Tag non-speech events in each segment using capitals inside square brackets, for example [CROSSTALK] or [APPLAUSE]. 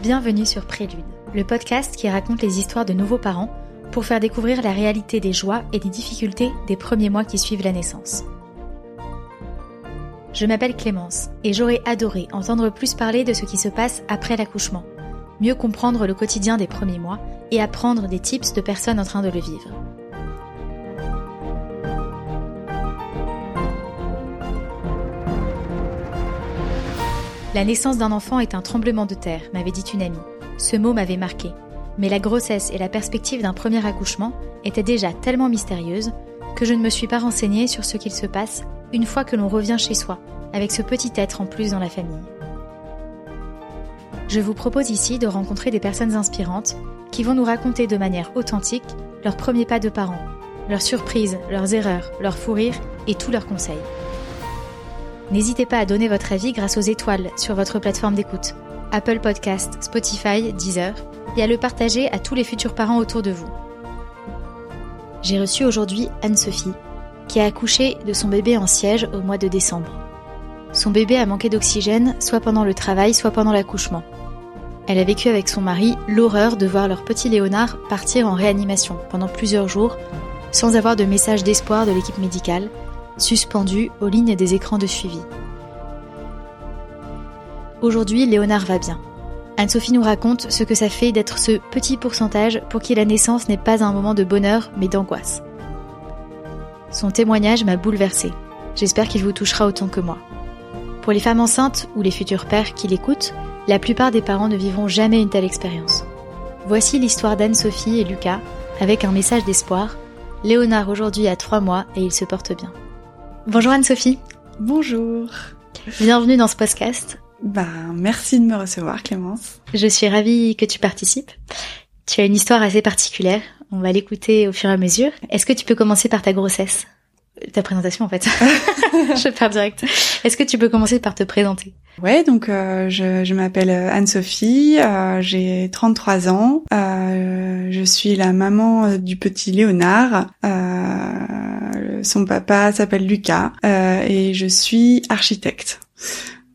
Bienvenue sur Prélude, le podcast qui raconte les histoires de nouveaux parents pour faire découvrir la réalité des joies et des difficultés des premiers mois qui suivent la naissance. Je m'appelle Clémence et j'aurais adoré entendre plus parler de ce qui se passe après l'accouchement, mieux comprendre le quotidien des premiers mois et apprendre des tips de personnes en train de le vivre. La naissance d'un enfant est un tremblement de terre, m'avait dit une amie. Ce mot m'avait marqué. Mais la grossesse et la perspective d'un premier accouchement étaient déjà tellement mystérieuses que je ne me suis pas renseignée sur ce qu'il se passe une fois que l'on revient chez soi, avec ce petit être en plus dans la famille. Je vous propose ici de rencontrer des personnes inspirantes qui vont nous raconter de manière authentique leurs premiers pas de parents, leurs surprises, leurs erreurs, leurs fous rires et tous leurs conseils. N'hésitez pas à donner votre avis grâce aux étoiles sur votre plateforme d'écoute, Apple Podcast, Spotify, Deezer, et à le partager à tous les futurs parents autour de vous. J'ai reçu aujourd'hui Anne-Sophie, qui a accouché de son bébé en siège au mois de décembre. Son bébé a manqué d'oxygène, soit pendant le travail, soit pendant l'accouchement. Elle a vécu avec son mari l'horreur de voir leur petit Léonard partir en réanimation pendant plusieurs jours, sans avoir de message d'espoir de l'équipe médicale, suspendu aux lignes des écrans de suivi. Aujourd'hui, Léonard va bien. Anne-Sophie nous raconte ce que ça fait d'être ce petit pourcentage pour qui la naissance n'est pas un moment de bonheur mais d'angoisse. Son témoignage m'a bouleversée. J'espère qu'il vous touchera autant que moi. Pour les femmes enceintes ou les futurs pères qui l'écoutent, la plupart des parents ne vivront jamais une telle expérience. Voici l'histoire d'Anne-Sophie et Lucas avec un message d'espoir. Léonard aujourd'hui a 3 mois et il se porte bien. Bonjour Anne-Sophie. Bonjour. Bienvenue dans ce podcast. Bah, merci de me recevoir Clémence. Je suis ravie que tu participes. Tu as une histoire assez particulière. On va l'écouter au fur et à mesure. Est-ce que tu peux commencer par ta grossesse? Ta présentation en fait. [LAUGHS] [LAUGHS] je pars direct. Est-ce que tu peux commencer par te présenter? Ouais, donc euh, je, je m'appelle Anne-Sophie, euh, j'ai 33 ans, euh, je suis la maman du petit Léonard. Son papa s'appelle Lucas et je suis architecte.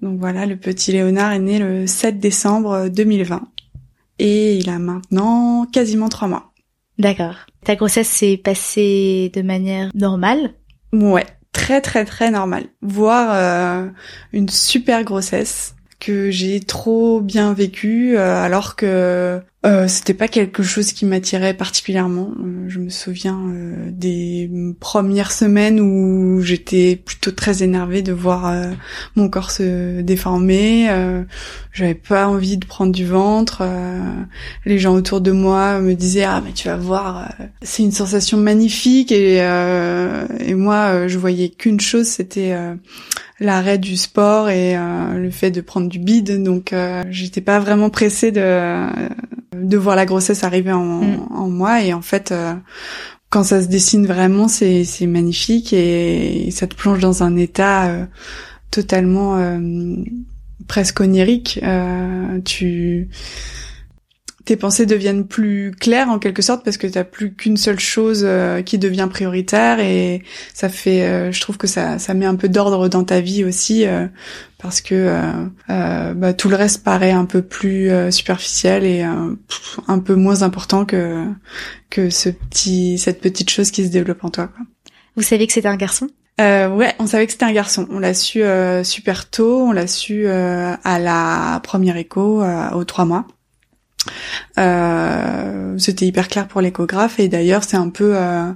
Donc voilà, le petit Léonard est né le 7 décembre 2020 et il a maintenant quasiment trois mois. D'accord. Ta grossesse s'est passée de manière normale? Ouais, très très très normale. Voire euh, une super grossesse que j'ai trop bien vécue euh, alors que euh, c'était pas quelque chose qui m'attirait particulièrement. Euh, je me souviens euh, des premières semaines où j'étais plutôt très énervée de voir mon corps se déformer. J'avais pas envie de prendre du ventre. les gens autour de moi me disaient ah mais tu vas voir, c'est une sensation magnifique et et moi je voyais qu'une chose, c'était l'arrêt du sport et le fait de prendre du bide. Donc j'étais pas vraiment pressée de de voir la grossesse arriver en, mm. en moi et en fait euh, quand ça se dessine vraiment c'est c'est magnifique et, ça te plonge dans un état euh, totalement euh, presque onirique tu tes pensées deviennent plus claires en quelque sorte parce que t'as plus qu'une seule chose qui devient prioritaire et ça fait je trouve que ça ça met un peu d'ordre dans ta vie aussi parce que euh, euh, bah, tout le reste paraît un peu plus euh, superficiel et un peu moins important que que ce petit cette petite chose qui se développe en toi. Quoi. Vous savez que c'était un garçon? Euh, ouais, on savait que c'était un garçon. On l'a su super tôt. On l'a su à la première écho, aux trois mois. Euh, c'était hyper clair pour l'échographe et d'ailleurs c'est un peu euh,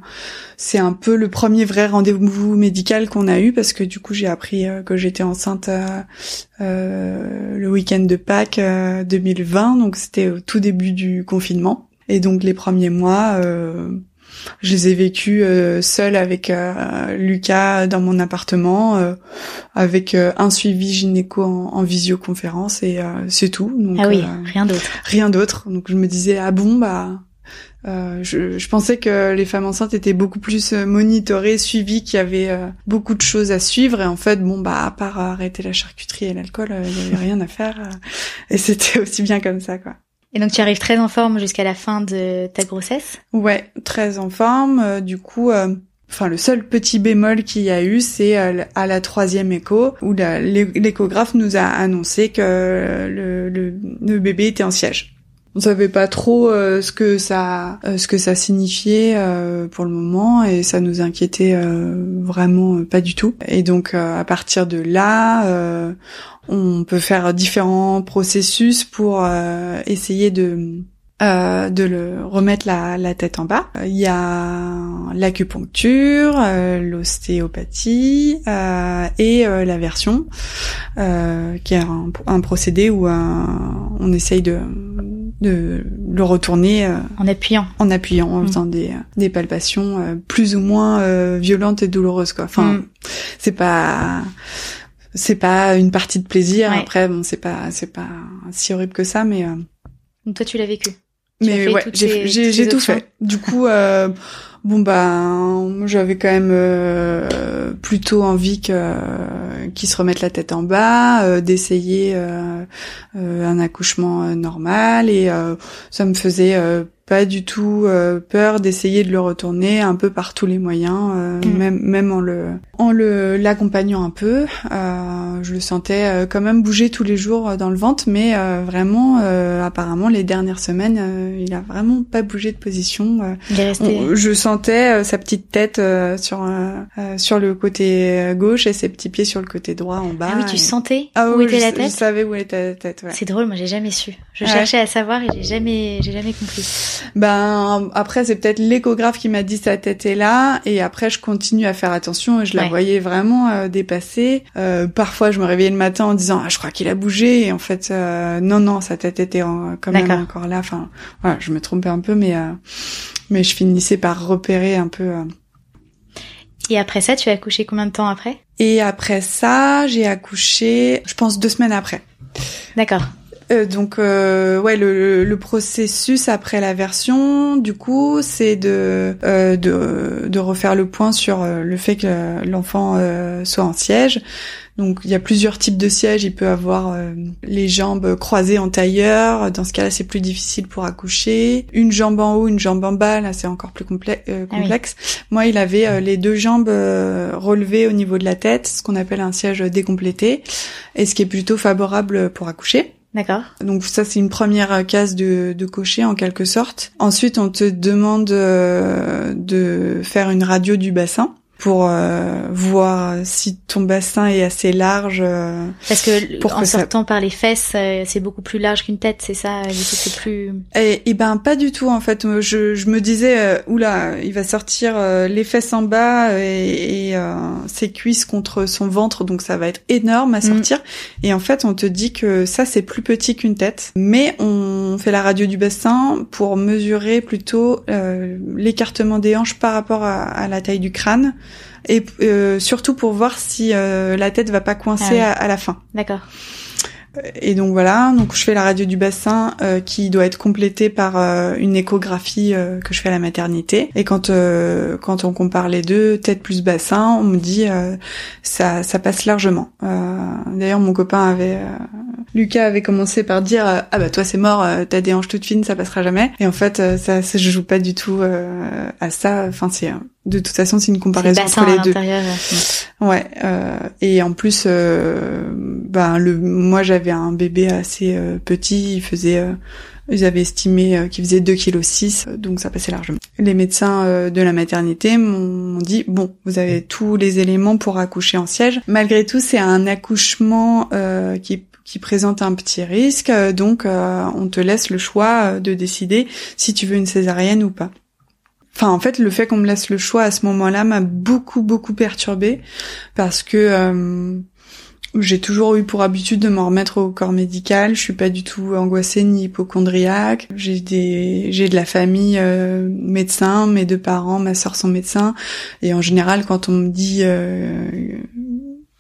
c'est un peu le premier vrai rendez-vous médical qu'on a eu parce que du coup j'ai appris euh, que j'étais enceinte le week-end de Pâques 2020 donc c'était au tout début du confinement. Et donc les premiers mois je les ai vécus euh, seul avec euh, Lucas dans mon appartement, euh, avec euh, un suivi gynéco en, en visioconférence et c'est tout. Donc, ah oui, rien d'autre. Rien d'autre. Donc je me disais ah bon bah je, je, pensais que les femmes enceintes étaient beaucoup plus monitorées, suivies, qu'il y avait beaucoup de choses à suivre. Et en fait, bon, bah, à part arrêter la charcuterie et l'alcool, il n'y avait rien à faire. et [LAUGHS] c'était aussi bien comme ça, quoi. Et donc tu arrives très en forme jusqu'à la fin de ta grossesse? Ouais, très en forme. Euh, du coup, euh, Enfin, le seul petit bémol qu'il y a eu, c'est à la troisième écho, où l'échographe nous a annoncé que le bébé était en siège. On savait pas trop euh, ce que ça euh, ce que ça signifiait euh, pour le moment et ça nous inquiétait vraiment pas du tout. Et donc à partir de là, on peut faire différents processus pour essayer de euh, de le remettre la, la, tête en bas. Il y a l'acupuncture, euh, l'ostéopathie euh, et l'aversion, qui est un, un procédé où on essaye de, de le retourner en appuyant, en appuyant, en mm. faisant des, des palpations plus ou moins violentes et douloureuses. Quoi. Enfin, mm. c'est pas c'est pas une partie de plaisir. Après, bon, c'est pas c'est pas si horrible que ça, mais Donc toi, tu l'as vécu. Mais ouais, j'ai tout fait. Du coup, euh, bon bah, j'avais quand même euh, plutôt envie que qu'ils se remettent la tête en bas, euh, d'essayer euh, un accouchement normal. Et ça me faisait pas du tout euh, peur d'essayer de le retourner un peu par tous les moyens, euh, mm. même même en le en le l'accompagnant un peu. Euh, je le sentais quand même bouger tous les jours dans le ventre, mais vraiment apparemment les dernières semaines, il a vraiment pas bougé de position. je sentais sa petite tête sur sur le côté gauche et ses petits pieds sur le côté droit en bas. Ah oui, tu sentais ah, où était la tête. Je savais où était la tête. C'est drôle, moi j'ai jamais su. Je cherchais à savoir et j'ai jamais j'ai jamais compris. Ben après c'est peut-être l'échographe qui m'a dit sa tête est là et après je continue à faire attention et je la voyais vraiment euh, dépasser. Euh, parfois je me réveillais le matin en disant ah je crois qu'il a bougé et en fait euh, non non sa tête était quand même encore là. Enfin voilà je me trompais un peu mais mais je finissais par repérer un peu. Et après ça tu as accouché combien de temps après? Et après ça j'ai accouché je pense deux semaines après. D'accord. Euh, donc euh, ouais le, le, processus après la version du coup c'est de, euh, de, de refaire le point sur euh, le fait que l'enfant soit en siège. Donc il y a plusieurs types de sièges. Il peut avoir les jambes croisées en tailleur. Dans ce cas-là c'est plus difficile pour accoucher. Une jambe en haut une jambe en bas. Là c'est encore plus ah complexe. Moi il avait les deux jambes relevées au niveau de la tête ce qu'on appelle un siège décomplété et ce qui est plutôt favorable pour accoucher D'accord. Donc ça c'est une première case de, de cocher en quelque sorte. Ensuite on te demande euh, de faire une radio du bassin pour euh, voir si ton bassin est assez large. Euh, Parce que en sortant par les fesses, euh, c'est beaucoup plus large qu'une tête, c'est ça C'est plus. Et, et, ben pas du tout en fait. Je, je me disais oula, il va sortir les fesses en bas et, et ses cuisses contre son ventre, donc ça va être énorme à mm. sortir. Et en fait, on te dit que ça c'est plus petit qu'une tête, mais on fait la radio du bassin pour mesurer plutôt l'écartement des hanches par rapport à, à la taille du crâne et euh, surtout pour voir si euh, la tête va pas coincer ah à, la fin. D'accord. Et donc voilà, donc je fais la radio du bassin euh, qui doit être complétée par une échographie que je fais à la maternité. Et quand quand on compare les deux, tête plus bassin, on me dit ça ça passe largement. D'ailleurs mon copain avait Lucas avait commencé par dire ah bah toi c'est mort, t'as des hanches toutes fines, ça passera jamais. Et en fait ça, ça je joue pas du tout à ça. Enfin c'est de toute façon, c'est une comparaison entre les deux. Ouais. Euh, et en plus, euh, ben le, moi j'avais un bébé assez euh, petit. Il faisait, euh, ils avaient estimé qu'il faisait 2,6 kg, donc ça passait largement. Les médecins de la maternité m'ont dit bon, vous avez tous les éléments pour accoucher en siège. Malgré tout, c'est un accouchement qui qui présente un petit risque, donc on te laisse le choix de décider si tu veux une césarienne ou pas. Enfin, en fait, le fait qu'on me laisse le choix à ce moment-là m'a beaucoup, beaucoup perturbée parce que euh, j'ai toujours eu pour habitude de m'en remettre au corps médical. Je suis pas du tout angoissée ni hypochondriaque. J'ai des, j'ai de la famille euh, médecin, mes deux parents, ma sœur sont médecins, et en général, quand on me dit euh,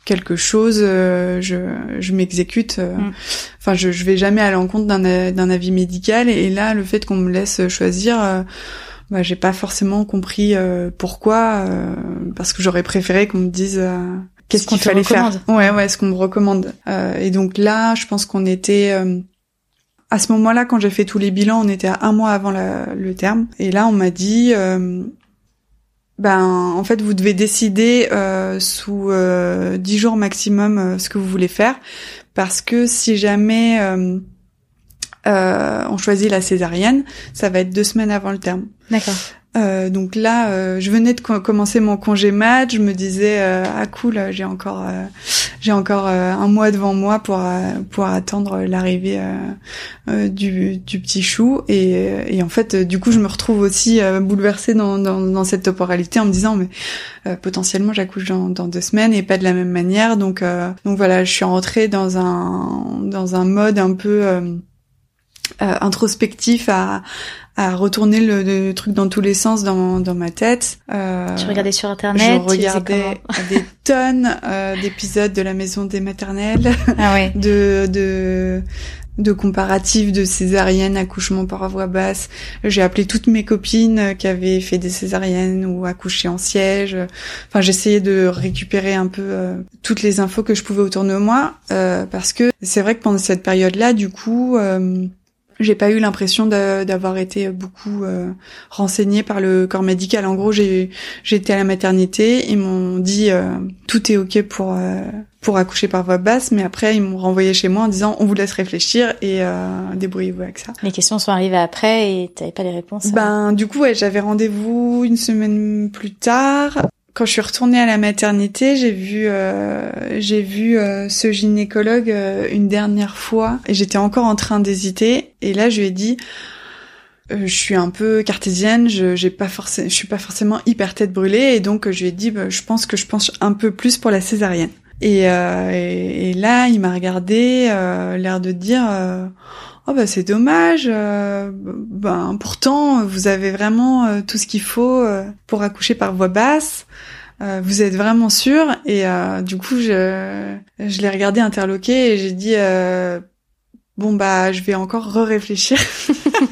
quelque chose, euh, je, je m'exécute. Mm. Enfin, je, je vais jamais à l'encontre d'un, d'un avis médical. Et là, le fait qu'on me laisse choisir bah, j'ai pas forcément compris euh, pourquoi, euh, parce que j'aurais préféré qu'on me dise euh, qu'est-ce qu'il fallait faire. Ouais, ouais, ce qu'on me recommande. et donc là, je pense qu'on était à ce moment-là, quand j'ai fait tous les bilans, on était à un mois avant le terme. Et là, on m'a dit ben en fait vous devez décider euh, sous euh, 10 jours maximum euh, ce que vous voulez faire parce que si jamais euh, on choisit la césarienne, ça va être deux semaines avant le terme. D'accord. Euh, donc là, euh, je venais de co- commencer mon congé mat. Je me disais euh, ah cool, j'ai encore euh, j'ai encore euh, un mois devant moi pour euh, pour attendre l'arrivée du du petit chou. Et, et en fait, euh, du coup, je me retrouve aussi euh, bouleversée dans, dans dans cette temporalité en me disant mais euh, potentiellement j'accouche dans, dans deux semaines et pas de la même manière. Donc euh, donc voilà, je suis rentrée dans un dans un mode un peu euh, introspectif à, à retourner le, le truc dans tous les sens dans, dans ma tête. Euh, Tu regardais sur je internet. faisais regardais des [LAUGHS] tonnes euh, d'épisodes de la maison des maternelles, Ah ouais. [LAUGHS] de, de de comparatifs de césariennes, accouchement par voie basse. J'ai appelé toutes mes copines qui avaient fait des césariennes ou accouché en siège. Enfin, j'essayais de récupérer un peu euh, toutes les infos que je pouvais autour de moi euh, parce que c'est vrai que pendant cette période-là, du coup, euh, j'ai pas eu l'impression d'avoir été beaucoup euh, renseignée par le corps médical. En gros, j'ai j'étais à la maternité, ils m'ont dit euh, tout est ok pour euh, pour accoucher par voie basse, mais après ils m'ont renvoyé chez moi en disant on vous laisse réfléchir et euh, débrouillez-vous avec ça. Les questions sont arrivées après et t'avais pas les réponses. Ben du coup ouais, j'avais rendez-vous une semaine plus tard. Quand je suis retournée à la maternité, j'ai vu euh, j'ai vu euh, ce gynécologue euh, une dernière fois et j'étais encore en train d'hésiter et là je lui ai dit euh, je suis un peu cartésienne, je j'ai pas forcément je suis pas forcément hyper tête brûlée et donc je lui ai dit bah, je pense que je penche un peu plus pour la césarienne. Et, euh, et, là, il m'a regardé, euh, l'air de dire Oh bah c'est dommage. euh, ben pourtant vous avez vraiment euh, tout ce qu'il faut euh, pour accoucher par voie basse. Euh, vous êtes vraiment sûr Et euh, du coup je je l'ai regardé interloqué et j'ai dit euh, bon bah je vais encore re-réfléchir.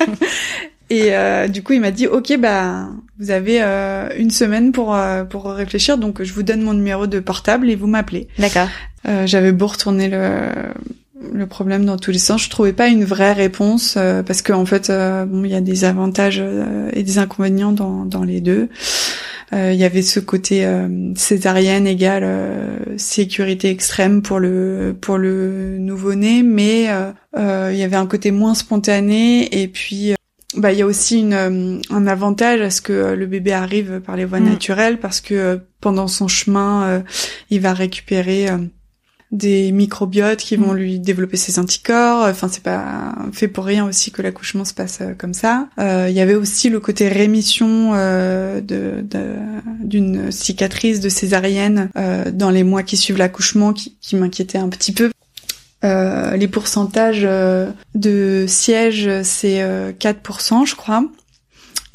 [LAUGHS] et euh, du coup il m'a dit ok bah vous avez euh, une semaine pour euh, pour réfléchir donc je vous donne mon numéro de portable et vous m'appelez. D'accord. Euh, J'avais beau retourner le, le problème dans tous les sens, je trouvais pas une vraie réponse euh, parce qu'en en fait, euh, bon, il y a des avantages euh, et des inconvénients dans, dans les deux. Euh, Il y avait ce côté euh, césarienne égale euh, sécurité extrême pour le pour le nouveau-né, mais il y avait un côté moins spontané et puis bah il y a aussi une, un avantage à ce que le bébé arrive par les voies Mm. naturelles parce que euh, pendant son chemin euh, il va récupérer euh, des microbiotes qui vont Mm. lui développer ses anticorps. Enfin, c'est pas fait pour rien aussi que l'accouchement se passe euh, comme ça. Euh, Il y avait aussi le côté rémission euh, de de- d'une cicatrice de césarienne euh, dans les mois qui suivent l'accouchement qui, qui m'inquiétait un petit peu. Euh, les pourcentages de sièges, c'est euh, 4%, je crois.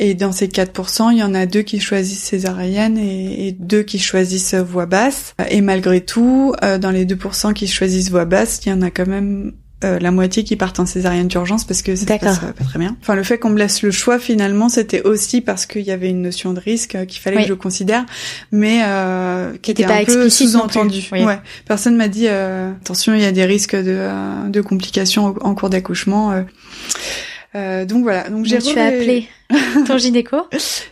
Et dans ces 4%, il y en a deux qui choisissent césarienne et, et deux qui choisissent voix basse. Et malgré tout, euh, dans les 2% qui choisissent voix basse, il y en a quand même euh, la moitié qui partent en césarienne d'urgence parce que ça se passe pas très bien. Enfin, le fait qu'on me laisse le choix, finalement, c'était aussi parce qu'il y avait une notion de risque euh, qu'il fallait Oui. que je considère, mais euh, qui était un peu explicite non plus. sous-entendu. Oui. Ouais. Personne m'a dit euh, attention, il y a des risques de, de complications en cours d'accouchement. Euh. Donc voilà. Donc j'ai tu as appelé [LAUGHS] ton gynéco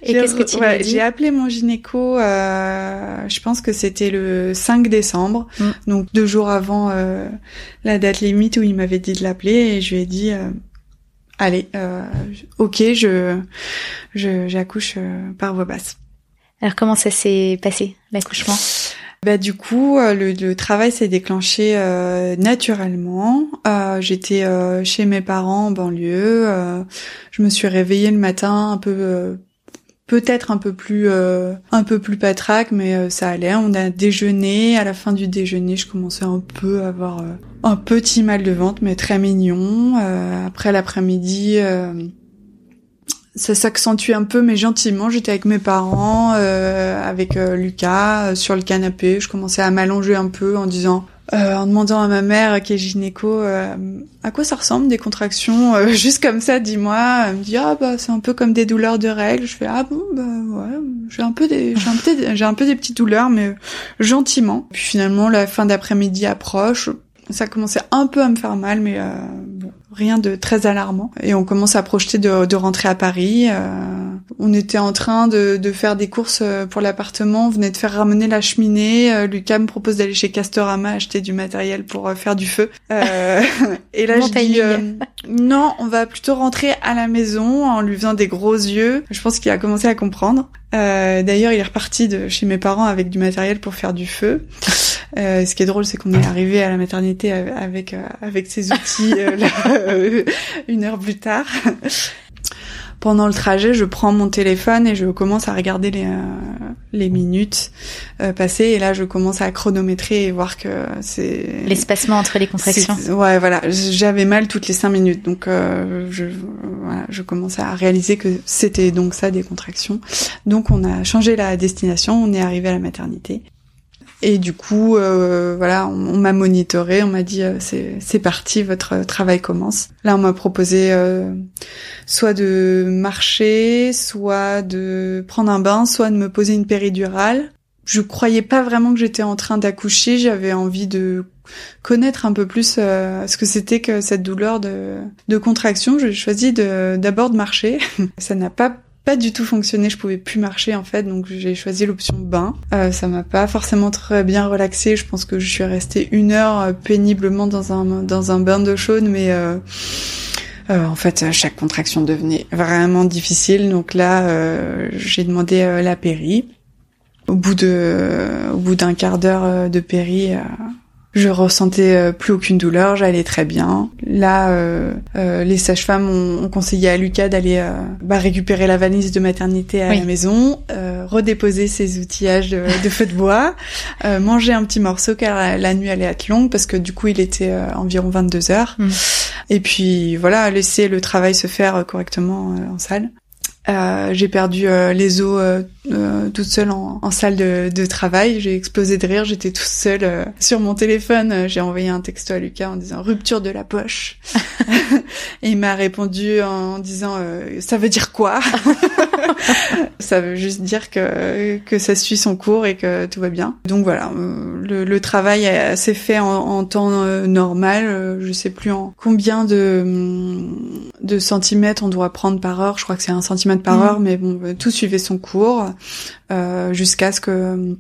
et qu'est-ce que tu lui ouais, as dit J'ai appelé mon gynéco, euh, je pense que c'était le 5 décembre, Mm. donc deux jours avant euh, la date limite où il m'avait dit de l'appeler et je lui ai dit euh, allez, euh, ok, je je- j'accouche par voie basse. Alors comment ça s'est passé l'accouchement? Bah du coup, euh, le, le travail s'est déclenché euh, naturellement. Euh, J'étais euh, chez mes parents en banlieue. euh, je me suis réveillée le matin un peu, euh, peut-être un peu plus, euh, un peu plus patraque, mais euh, ça allait. On a déjeuné. À la fin du déjeuner, je commençais un peu à avoir euh, un petit mal de ventre, mais très mignon. Après l'après-midi. Ça s'accentue un peu, mais gentiment. J'étais avec mes parents, euh, avec euh, Lucas, euh, sur le canapé. Je commençais à m'allonger un peu en disant, euh, en demandant à ma mère, qui est gynéco, euh, à quoi ça ressemble des contractions, euh, [LAUGHS] juste comme ça, dis-moi. Elle me dit, ah bah c'est un peu comme des douleurs de règles. Je fais, ah bon, bah ouais, j'ai un peu des, j'ai un peu, des- j'ai un peu des petites douleurs, mais gentiment. Puis finalement, la fin d'après-midi approche. Ça commençait un peu à me faire mal, mais rien de très alarmant. Et on commence à projeter de, de rentrer à Paris. euh, on était en train de, de faire des courses pour l'appartement, on venait de faire ramener la cheminée. Lucas me propose d'aller chez Castorama acheter du matériel pour faire du feu. [LAUGHS] et là, je dis non, on va plutôt rentrer à la maison en lui faisant des gros yeux. Je pense qu'il a commencé à comprendre. D'ailleurs, il est reparti de chez mes parents avec du matériel pour faire du feu. Euh, ce qui est drôle, c'est qu'on est arrivé à la maternité avec euh, avec ces outils euh, [LAUGHS] une heure plus tard. Pendant le trajet, je prends mon téléphone et je commence à regarder les les minutes passées et là je commence à chronométrer et voir que c'est l'espacement entre les contractions. Ouais, voilà, j'avais mal toutes les cinq minutes, donc je voilà, je commençais à réaliser que c'était donc ça des contractions. Donc on a changé la destination, on est arrivé à la maternité et du coup, euh, voilà, on, m'a monitoré, on m'a dit euh, c'est parti, votre travail commence. Là, on m'a proposé euh, soit de marcher, soit de prendre un bain, soit de me poser une péridurale. Je croyais pas vraiment que j'étais en train d'accoucher. J'avais envie de connaître un peu plus ce que c'était que cette douleur de, de contraction. J'ai choisi d'abord de marcher. [LAUGHS] Ça n'a pas pas du tout fonctionné, je pouvais plus marcher en fait, donc j'ai choisi l'option bain. Euh, ça m'a pas forcément très bien relaxé, je pense que je suis restée une heure euh, péniblement dans un dans un bain d'eau chaude, mais euh, en fait chaque contraction devenait vraiment difficile, donc là j'ai demandé la péri. Au bout de au bout d'un quart d'heure de péri je ressentais euh, plus aucune douleur, j'allais très bien. Là, euh, euh, les sages-femmes ont, conseillé à Lucas d'aller bah, récupérer la valise de maternité à la maison, redéposer ses outillages de, feu de bois, manger un petit morceau car la, nuit allait être longue parce que du coup il était environ 22 heures. Mm. Et puis voilà, laisser le travail se faire correctement en salle. Euh, j'ai perdu euh, les os euh, euh, toute seule en, en salle de, de travail. J'ai explosé de rire. J'étais toute seule sur mon téléphone. J'ai envoyé un texto à Lucas en disant rupture de la poche. [LAUGHS] Et il m'a répondu en disant ça veut dire quoi? [LAUGHS] Ça veut juste dire que que ça suit son cours et que tout va bien. Donc voilà, le, le travail s'est fait en, en temps normal. Je sais plus en combien de de centimètres on doit prendre par heure. Je crois que c'est un centimètre par mm. heure, mais bon, euh, tout suivait son cours euh, jusqu'à ce que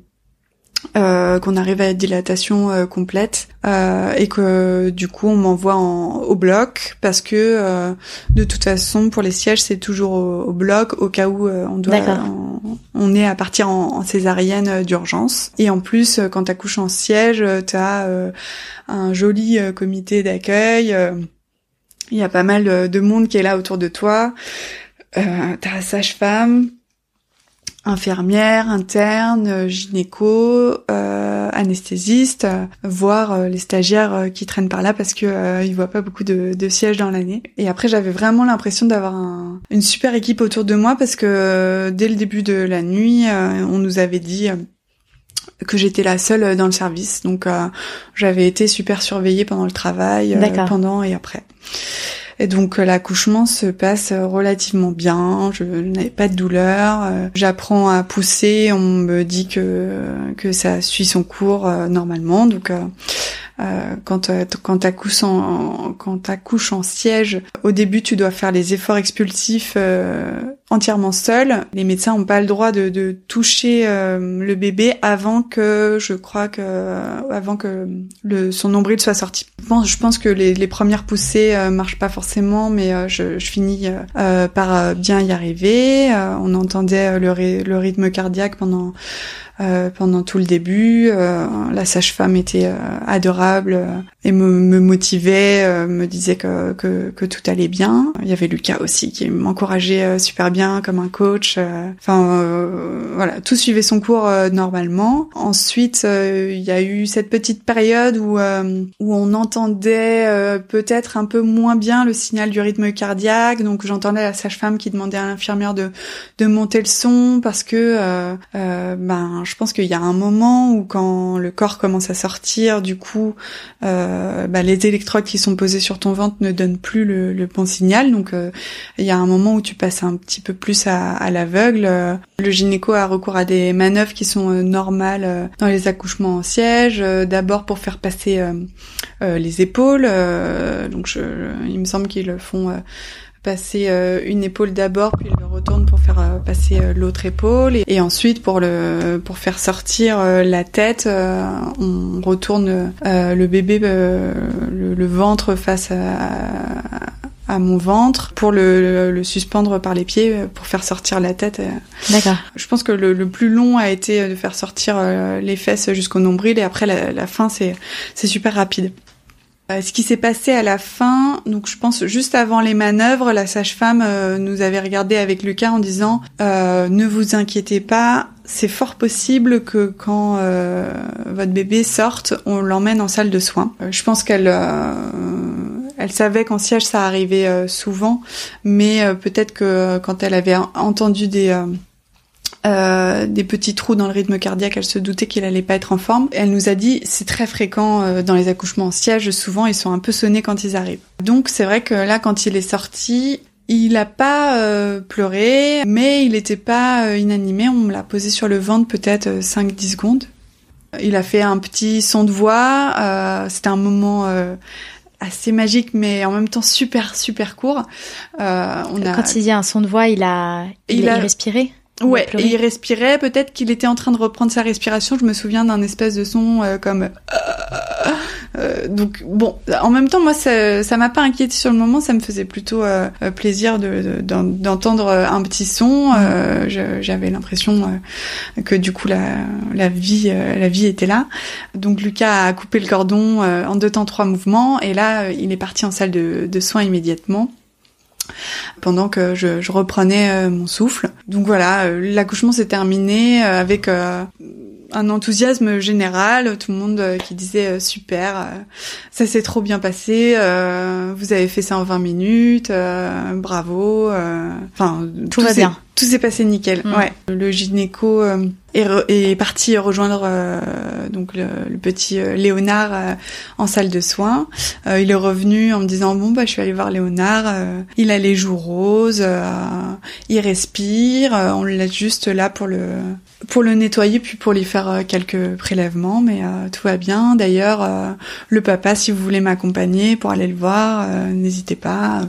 euh, qu'on arrive à la dilatation euh, complète. Euh, et que du coup on m'envoie au bloc parce que de toute façon pour les sièges c'est toujours au, bloc au cas où on doit on, est à partir en, en césarienne d'urgence. Et en plus quand t'accouches en siège t'as un joli comité d'accueil il y a pas mal de monde qui est là autour de toi. Euh, t'as sage-femme, infirmière, interne, gynéco, euh, anesthésiste, voire euh, les stagiaires euh, qui traînent par là parce que euh, ils voient pas beaucoup de, de sièges dans l'année. Et après, j'avais vraiment l'impression d'avoir un, une super équipe autour de moi parce que dès le début de la nuit, on nous avait dit que j'étais la seule dans le service. Donc j'avais été super surveillée pendant le travail, pendant et après. Et donc euh, l'accouchement se passe euh, relativement bien, je n'avais pas de douleur, euh, j'apprends à pousser, on me dit que que ça suit son cours normalement, donc euh, quand quand t'accouches en siège, au début tu dois faire les efforts expulsifs entièrement seul. Les médecins n'ont pas le droit de, de toucher le bébé avant que je crois que avant que le son nombril soit sorti. Je pense, je pense que les, les premières poussées marchent pas forcément, mais je, je finis par bien y arriver. on entendait le, le rythme cardiaque pendant euh, pendant tout le début. Euh, la sage-femme était euh, adorable et me, me motivait, me disait que, que, que, tout allait bien. Il y avait Lucas aussi qui m'encourageait super bien comme un coach. Enfin voilà, tout suivait son cours normalement. Ensuite, il y a eu cette petite période où où on entendait peut-être un peu moins bien le signal du rythme cardiaque. Donc j'entendais la sage-femme qui demandait à l'infirmière de de monter le son parce que ben je pense qu'il y a un moment où quand le corps commence à sortir, du coup, euh, bah, les électrodes qui sont posées sur ton ventre ne donnent plus le, bon signal. Donc euh, il y a un moment où tu passes un petit peu plus à, l'aveugle. Le gynéco a recours à des manœuvres qui sont euh, normales dans les accouchements en siège. D'abord pour faire passer les épaules. donc il me semble qu'ils font passer une épaule d'abord, puis il le retourne pour faire passer l'autre épaule, et, ensuite pour pour faire sortir la tête, on retourne le bébé, le, ventre face à, à mon ventre pour le, le, suspendre par les pieds euh, pour faire sortir la tête. Euh. D'accord. Je pense que le, le, plus long a été de faire sortir euh, les fesses jusqu'au nombril et après la, la fin c'est c'est super rapide. Ce qui s'est passé à la fin, donc je pense juste avant les manœuvres, la sage-femme nous avait regardé avec Lucas en disant euh, ne vous inquiétez pas, c'est fort possible que quand euh, votre bébé sorte, on l'emmène en salle de soins. je pense qu'elle elle savait qu'en siège ça arrivait euh, souvent, mais euh, peut-être que euh, quand elle avait entendu des euh, des petits trous dans le rythme cardiaque, elle se doutait qu'il allait pas être en forme. Elle nous a dit c'est très fréquent dans les accouchements en siège, souvent ils sont un peu sonnés quand ils arrivent. Donc c'est vrai que là quand il est sorti, il a pas pleuré, mais il était pas inanimé. On l'a posé sur le ventre peut-être 5-10 secondes. Il a fait un petit son de voix. C'était un moment assez magique, mais en même temps super super court. Euh, on a... Quand il y a un son de voix, il a, il, a... respiré. Ouais, et il respirait. Peut-être qu'il était en train de reprendre sa respiration. Je me souviens d'un espèce de son euh, comme. Euh, euh, donc bon, en même temps, moi, ça, m'a pas inquiété sur le moment. Ça me faisait plutôt plaisir de, d'entendre un petit son. j'avais l'impression que du coup la, vie, la vie était là. Donc Lucas a coupé le cordon en deux temps trois mouvements, et là, il est parti en salle de soins immédiatement pendant que je, je reprenais euh, mon souffle. Donc voilà, euh, l'accouchement s'est terminé euh, avec un enthousiasme général, tout le monde qui disait super, ça s'est trop bien passé, vous avez fait ça en 20 minutes, bravo. Enfin, tout, va bien. Tout s'est passé nickel. Mm. Ouais. Le gynéco est, est, parti rejoindre euh, donc le, le petit euh, Léonard euh, en salle de soins. il est revenu en me disant bon bah je suis allée voir Léonard. il a les joues roses, il respire. on laisse juste là pour le pour le nettoyer puis pour lui faire quelques prélèvements, mais tout va bien. D'ailleurs, le papa, si vous voulez m'accompagner pour aller le voir, n'hésitez pas.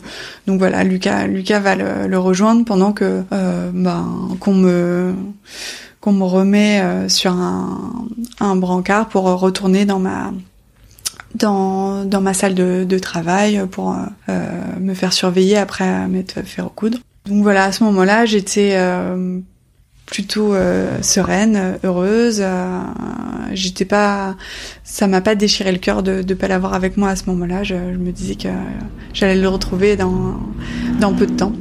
Donc voilà, Lucas, Lucas va le, le rejoindre pendant que ben qu'on me qu'on me remet euh, sur un, un, brancard pour retourner dans ma dans, dans ma salle de, de travail pour euh, me faire surveiller après m'être fait recoudre. Donc voilà, à ce moment-là, j'étais euh, plutôt sereine, heureuse. j'étais pas, ça m'a pas déchiré le cœur de ne pas l'avoir avec moi à ce moment-là. Je, je me disais que j'allais le retrouver dans dans peu de temps.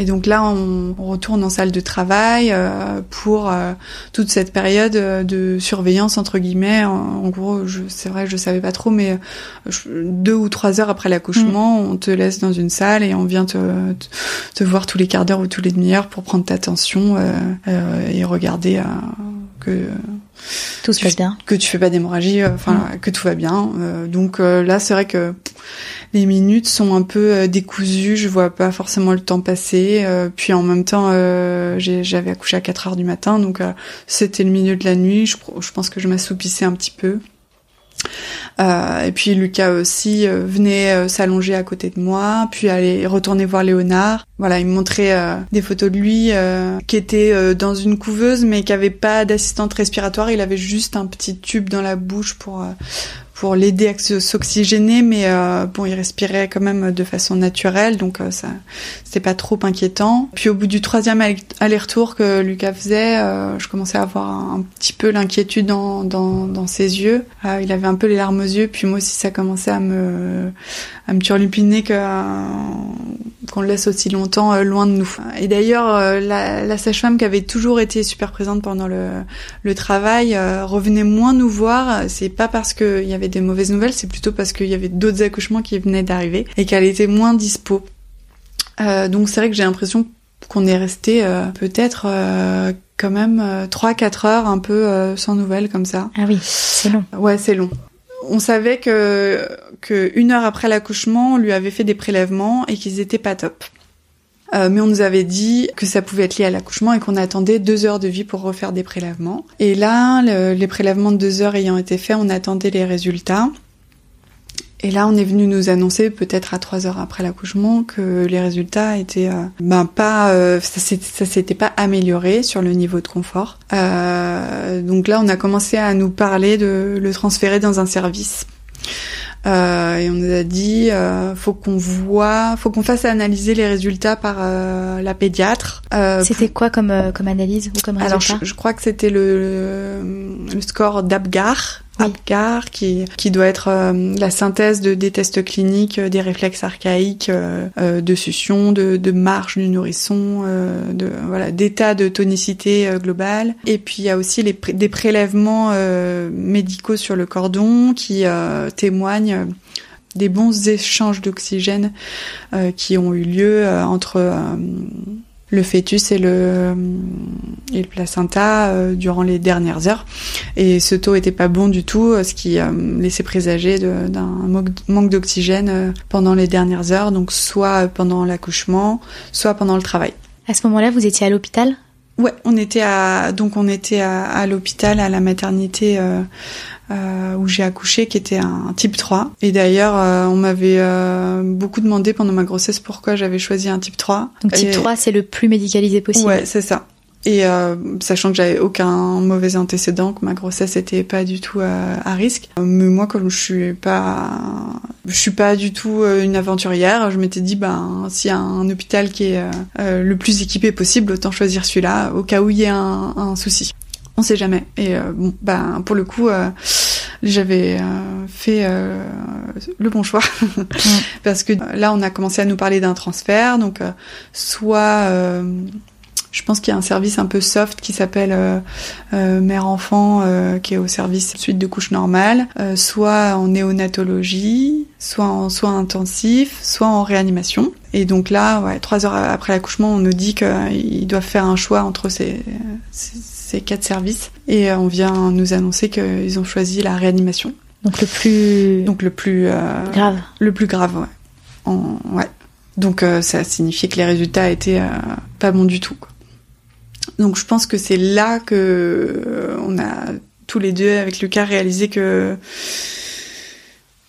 Et donc là, on, retourne en salle de travail euh, pour euh, toute cette période euh, de surveillance entre guillemets. En, gros, c'est vrai, je savais pas trop, mais deux ou trois heures après l'accouchement, mm. on te laisse dans une salle et on vient te, te, voir tous les quarts d'heure ou tous les demi-heures pour prendre ta tension et regarder que tout se passe bien, que tu fais pas d'hémorragie, enfin mm. que tout va bien. donc là, c'est vrai que les minutes sont un peu euh, décousues, je vois pas forcément le temps passer. Euh, puis en même temps, euh, j'avais accouché à 4 heures du matin, donc c'était le milieu de la nuit. Je, je pense que je m'assoupissais un petit peu. Euh, et puis Lucas aussi venait s'allonger à côté de moi, puis aller retourner voir Léonard. Voilà, il me montrait des photos de lui qui était dans une couveuse mais qui avait pas d'assistante respiratoire. Il avait juste un petit tube dans la bouche pour pour l'aider à s'oxygéner, mais euh, bon, il respirait quand même de façon naturelle, donc euh, ça, c'était pas trop inquiétant. Puis au bout du troisième aller-retour que Lucas faisait, euh, je commençais à avoir un, petit peu l'inquiétude dans, dans, ses yeux. il avait un peu les larmes aux yeux, puis moi aussi ça commençait à me à me turlupiner que qu'on le laisse aussi longtemps loin de nous. Et d'ailleurs, la, la sage-femme qui avait toujours été super présente pendant le, le travail revenait moins nous voir. C'est pas parce qu'il y avait des mauvaises nouvelles, c'est plutôt parce qu'il y avait d'autres accouchements qui venaient d'arriver et qu'elle était moins dispo. Euh, donc c'est vrai que j'ai l'impression qu'on est resté euh, peut-être euh, quand même 3-4 heures un peu sans nouvelles comme ça. Ah oui, c'est long. Ouais, c'est long. On savait que, que une heure après l'accouchement, on lui avait fait des prélèvements et qu'ils étaient pas top. Euh, mais on nous avait dit que ça pouvait être lié à l'accouchement et qu'on attendait deux heures de vie pour refaire des prélèvements. Et là, les prélèvements de deux heures ayant été faits, on attendait les résultats. Et là, on est venu nous annoncer, peut-être à trois heures après l'accouchement, que les résultats étaient, euh, ben pas, euh, ça s'était pas amélioré sur le niveau de confort. Euh, donc là, on a commencé à nous parler de le transférer dans un service. Euh, et on nous a dit, euh, faut qu'on voit, faut qu'on fasse analyser les résultats par euh, la pédiatre. c'était quoi comme comme analyse ou comme résultat Alors, je, je crois que c'était le, le score d'Abgar APGAR, qui, qui doit être euh, la synthèse de, des tests cliniques, euh, des réflexes archaïques, euh, de succion, de, de marche du nourrisson, de voilà, d'état de tonicité globale. Et puis il y a aussi les, des prélèvements médicaux sur le cordon qui témoignent des bons échanges d'oxygène qui ont eu lieu entre le fœtus et le, et le placenta euh, durant les dernières heures. Et ce taux était pas bon du tout, ce qui euh, laissait présager d'un manque d'oxygène euh, pendant les dernières heures, donc soit pendant l'accouchement, soit pendant le travail. À ce moment-là, vous étiez à l'hôpital? Ouais, on était à donc on était à, à l'hôpital à la maternité euh, euh, où j'ai accouché qui était un type 3 et d'ailleurs euh, on m'avait euh, beaucoup demandé pendant ma grossesse pourquoi j'avais choisi un type 3. Donc type 3 c'est le plus médicalisé possible. Ouais, c'est ça. Et euh, sachant que j'avais aucun mauvais antécédent, que ma grossesse était pas du tout euh, à, risque, mais moi comme je suis pas, je suis pas du tout euh, une aventurière, je m'étais dit ben s'il y a un hôpital qui est le plus équipé possible, autant choisir celui-là au cas où il y ait un, un souci. On sait jamais. Et bon ben pour le coup j'avais fait le bon choix [LAUGHS] parce que là on a commencé à nous parler d'un transfert donc soit je pense qu'il y a un service un peu soft qui s'appelle euh, euh, mère-enfant, euh, qui est au service suite de couche normale, soit en néonatologie, soit en soins intensifs, soit en réanimation. Et donc là, ouais, trois heures après l'accouchement, on nous dit qu'ils doivent faire un choix entre ces, ces, quatre services. Et on vient nous annoncer qu'ils ont choisi la réanimation. Donc le plus... Donc le plus... grave. Le plus grave, ouais. En, ouais. Donc ça signifiait que les résultats étaient pas bons du tout. Quoi. Donc je pense que c'est là que euh, on a tous les deux avec Lucas réalisé que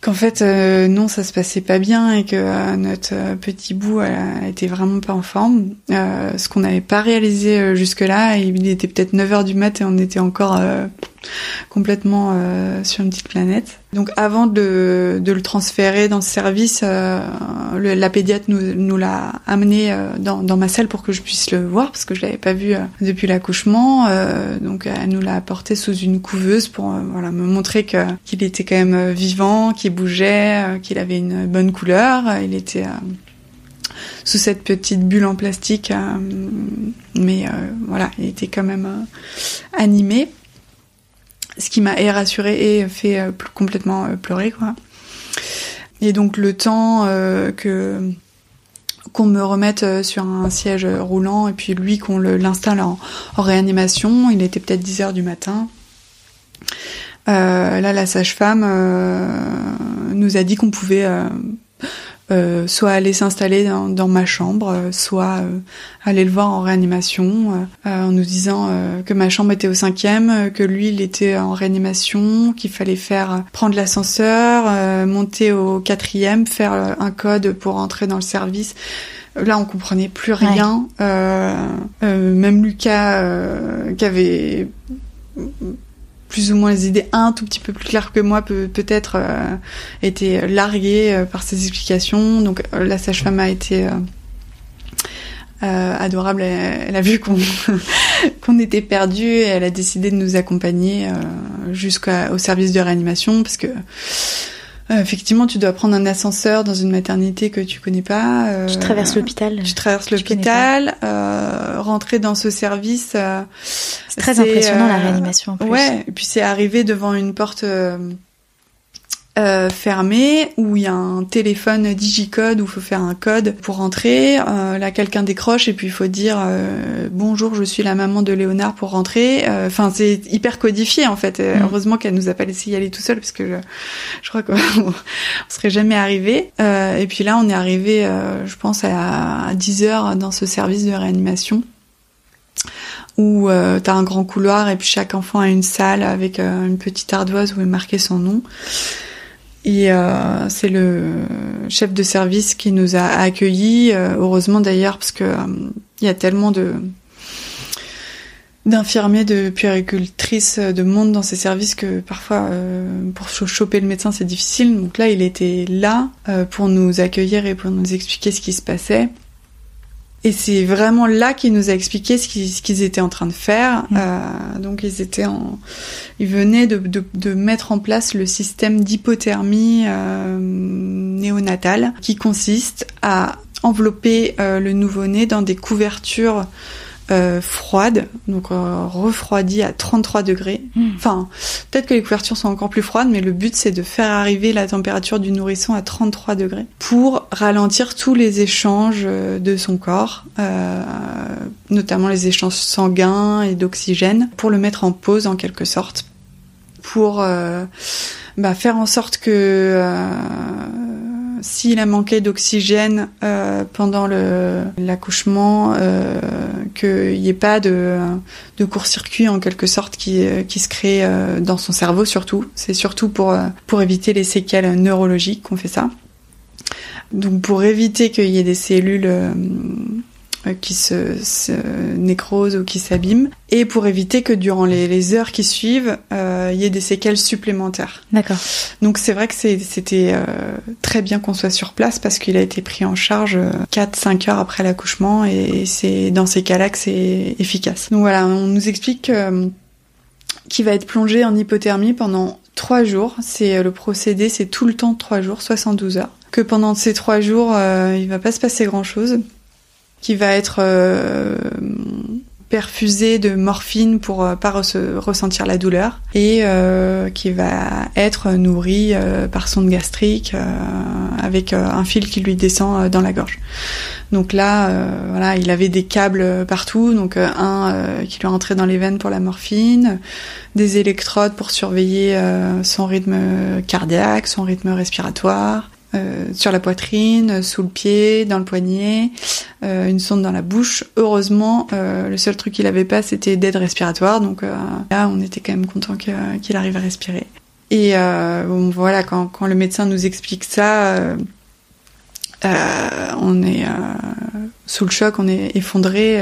qu'en fait euh, non ça se passait pas bien et que euh, notre petit bout était vraiment pas en forme. Ce qu'on n'avait pas réalisé jusque là il était peut-être 9 heures du mat et on était encore complètement euh, sur une petite planète. Donc avant de, le transférer dans ce service, euh, la pédiatre nous, l'a amené euh, dans, ma salle pour que je puisse le voir parce que je l'avais pas vu depuis l'accouchement. donc elle nous l'a apporté sous une couveuse pour me montrer qu'il était quand même vivant, qu'il bougeait, qu'il avait une bonne couleur. Il était sous cette petite bulle en plastique, mais voilà, il était quand même animé ce qui m'a rassurée et fait euh, complètement euh, pleurer. Et donc le temps euh, qu'on me remette sur un siège roulant et puis lui qu'on l'installe en, réanimation, il était peut-être 10 heures du matin. là, la sage-femme nous a dit qu'on pouvait euh, soit aller s'installer dans, ma chambre, euh, soit euh, aller le voir en réanimation, en nous disant que ma chambre était au cinquième, que lui il était en réanimation, qu'il fallait faire prendre l'ascenseur, monter au quatrième, faire un code pour entrer dans le service. Là, on comprenait plus rien. même Lucas, qui avait plus ou moins les idées un tout petit peu plus claires que moi peut peut-être euh, été largué euh, par ces explications. Donc euh, la sage-femme a été adorable. Elle, a vu qu'on [LAUGHS] qu'on était perdu et elle a décidé de nous accompagner jusqu'au service de réanimation parce que euh, effectivement, tu dois prendre un ascenseur dans une maternité que tu connais pas. Euh, tu traverses l'hôpital. Tu traverses l'hôpital, euh, rentrer dans ce service. Euh, c'est très impressionnant la réanimation. En plus. Ouais, et puis c'est arriver devant une porte euh, fermé où il y a un téléphone digicode où il faut faire un code pour rentrer. Euh, là, quelqu'un décroche et puis il faut dire euh, bonjour, je suis la maman de Léonard pour rentrer. Euh, enfin, c'est hyper codifié en fait. Mm. Heureusement qu'elle nous a pas laissé y aller tout seul parce que je, je crois qu'on [LAUGHS] serait jamais arrivé. et puis là, on est arrivé, je pense, à, à 10 heures dans ce service de réanimation où euh, t'as un grand couloir et puis chaque enfant a une salle avec une petite ardoise où est marqué son nom. Et euh, c'est le chef de service qui nous a accueillis, euh, heureusement d'ailleurs, parce que il y a tellement de d'infirmiers, de puéricultrices, de monde dans ces services que parfois pour choper le médecin c'est difficile. Donc là, il était là pour nous accueillir et pour nous expliquer ce qui se passait. Et c'est vraiment là qu'ils nous a expliqué ce qu'ils étaient en train de faire. Mmh. Euh, donc ils étaient en, ils venaient de, de, de mettre en place le système d'hypothermie euh, néonatale, qui consiste à envelopper euh, le nouveau-né dans des couvertures euh, froide, donc euh, refroidi à 33 degrés. Hmm. Enfin, peut-être que les couvertures sont encore plus froides, mais le but c'est de faire arriver la température du nourrisson à 33 degrés pour ralentir tous les échanges euh, de son corps, euh, notamment les échanges sanguins et d'oxygène, pour le mettre en pause en quelque sorte, pour bah, faire en sorte que s'il a manqué d'oxygène euh, pendant l'accouchement, euh, qu'il n'y ait pas de, de court-circuit en quelque sorte qui, qui se crée euh, dans son cerveau surtout. C'est surtout pour, euh, pour éviter les séquelles neurologiques qu'on fait ça. Donc pour éviter qu'il y ait des cellules euh, qui se, se nécrosent ou qui s'abîment, et pour éviter que durant les, les heures qui suivent, euh, il y ait des séquelles supplémentaires. D'accord. Donc c'est vrai que c'était euh, très bien qu'on soit sur place parce qu'il a été pris en charge 4-5 euh, heures après l'accouchement et c'est dans ces cas-là que c'est efficace. Donc voilà, on nous explique qu'il va être plongé en hypothermie pendant 3 jours. C'est le procédé, c'est tout le temps 3 jours, 72 heures. Que pendant ces 3 jours, il va pas se passer grand-chose qui va être euh, perfusé de morphine pour euh, pas ressentir la douleur et euh, qui va être nourri par sonde gastrique avec un fil qui lui descend dans la gorge. Donc là, voilà, il avait des câbles partout, donc un qui lui rentrait dans les veines pour la morphine, des électrodes pour surveiller son rythme cardiaque, son rythme respiratoire, euh, sur la poitrine, sous le pied, dans le poignet, euh, une sonde dans la bouche. Heureusement, euh, le seul truc qu'il avait pas, c'était d'aide respiratoire. Donc là, on était quand même content qu'il arrive à respirer. Et bon, voilà, quand, quand, le médecin nous explique ça, on est sous le choc, on est effondré,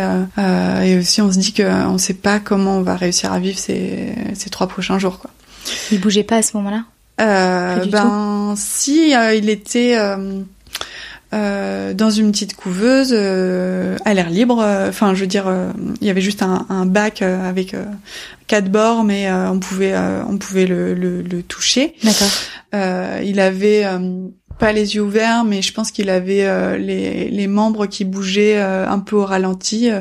et aussi on se dit qu'on ne sait pas comment on va réussir à vivre ces, ces trois prochains jours. Quoi. Il bougeait pas à ce moment-là? Euh, ben si euh, il était euh, euh, dans une petite couveuse à l'air libre. Enfin, je veux dire, il y avait juste un, un bac avec quatre bords, mais on pouvait on pouvait le, le, le toucher. D'accord. il avait pas les yeux ouverts, mais je pense qu'il avait les, les membres qui bougeaient un peu au ralenti,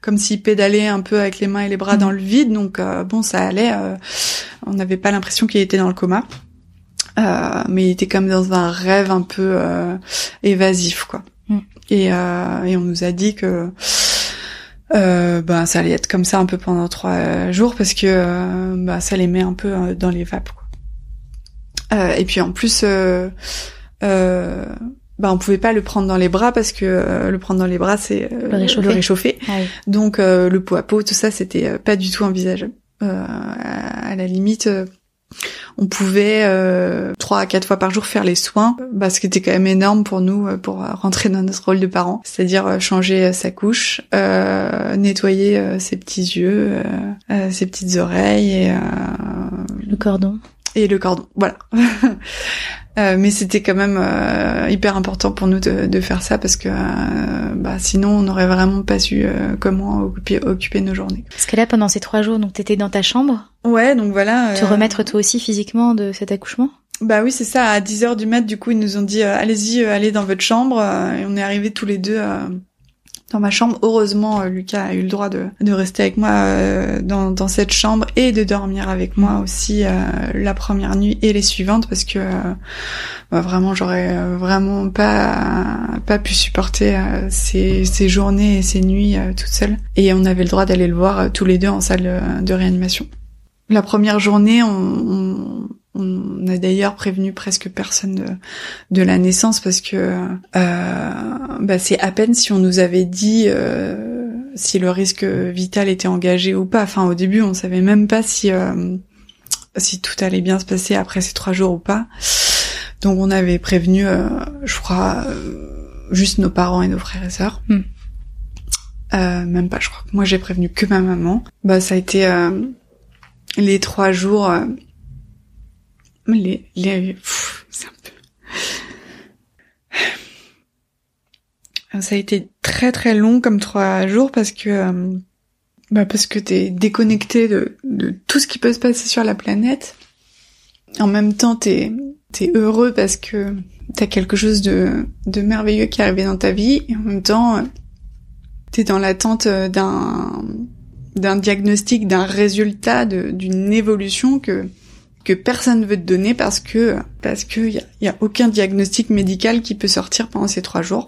comme s'il pédalait un peu avec les mains et les bras mmh. dans le vide. Donc bon, ça allait. on n'avait pas l'impression qu'il était dans le coma. Euh, mais il était comme dans un rêve un peu euh, évasif, quoi. Mm. Et, euh, et on nous a dit que euh, bah, ça allait être comme ça un peu pendant trois jours parce que euh, bah, ça les met un peu dans les vapes. Quoi. et puis en plus, euh, bah, on pouvait pas le prendre dans les bras parce que le prendre dans les bras c'est le réchauffer. Ah Donc le pot à pot, tout ça, c'était pas du tout envisageable. à la limite on pouvait euh, trois à quatre fois par jour faire les soins, bah, ce qui était quand même énorme pour nous euh, pour rentrer dans notre rôle de parents, c'est-à-dire euh, changer sa couche, nettoyer ses petits yeux, ses petites oreilles et le cordon et le cordon. Voilà. [LAUGHS] Euh, mais c'était quand même euh, hyper important pour nous de, de faire ça parce que euh, bah, sinon on n'aurait vraiment pas su comment occuper, occuper nos journées. Parce que là pendant ces trois jours, donc t'étais dans ta chambre. Ouais, donc voilà. Te remettre toi aussi physiquement de cet accouchement? Bah oui, c'est ça. À 10 heures du mat, du coup, ils nous ont dit allez-y, allez dans votre chambre. et on est arrivés tous les deux dans ma chambre. Heureusement, euh, Lucas a eu le droit de, de rester avec moi euh, dans, dans, cette chambre et de dormir avec moi aussi euh, la première nuit et les suivantes parce que bah, vraiment j'aurais vraiment pas pas pu supporter ces, ces journées et ces nuits toute seule. Et on avait le droit d'aller le voir tous les deux en salle de réanimation. La première journée, on, on on a d'ailleurs prévenu presque personne de, de, la naissance parce que euh, bah c'est à peine si on nous avait dit euh, si le risque vital était engagé ou pas. Enfin, au début, on savait même pas si euh, si tout allait bien se passer après ces trois jours ou pas. Donc on avait prévenu, je crois, juste nos parents et nos frères et sœurs. Hmm. même pas, je crois. Moi j'ai prévenu que ma maman. Bah ça a été les trois jours. Les les c'est un peu Ça a été très très long comme trois jours parce que euh, bah parce que t'es déconnecté de, de tout ce qui peut se passer sur la planète. En même temps, t'es es heureux parce que t'as quelque chose de, de merveilleux qui est arrivé dans ta vie. Et en même temps, t'es dans l'attente d'un d'un diagnostic, d'un résultat, d'une évolution que que personne ne veut te donner parce que parce que y a, y a aucun diagnostic médical qui peut sortir pendant ces trois jours.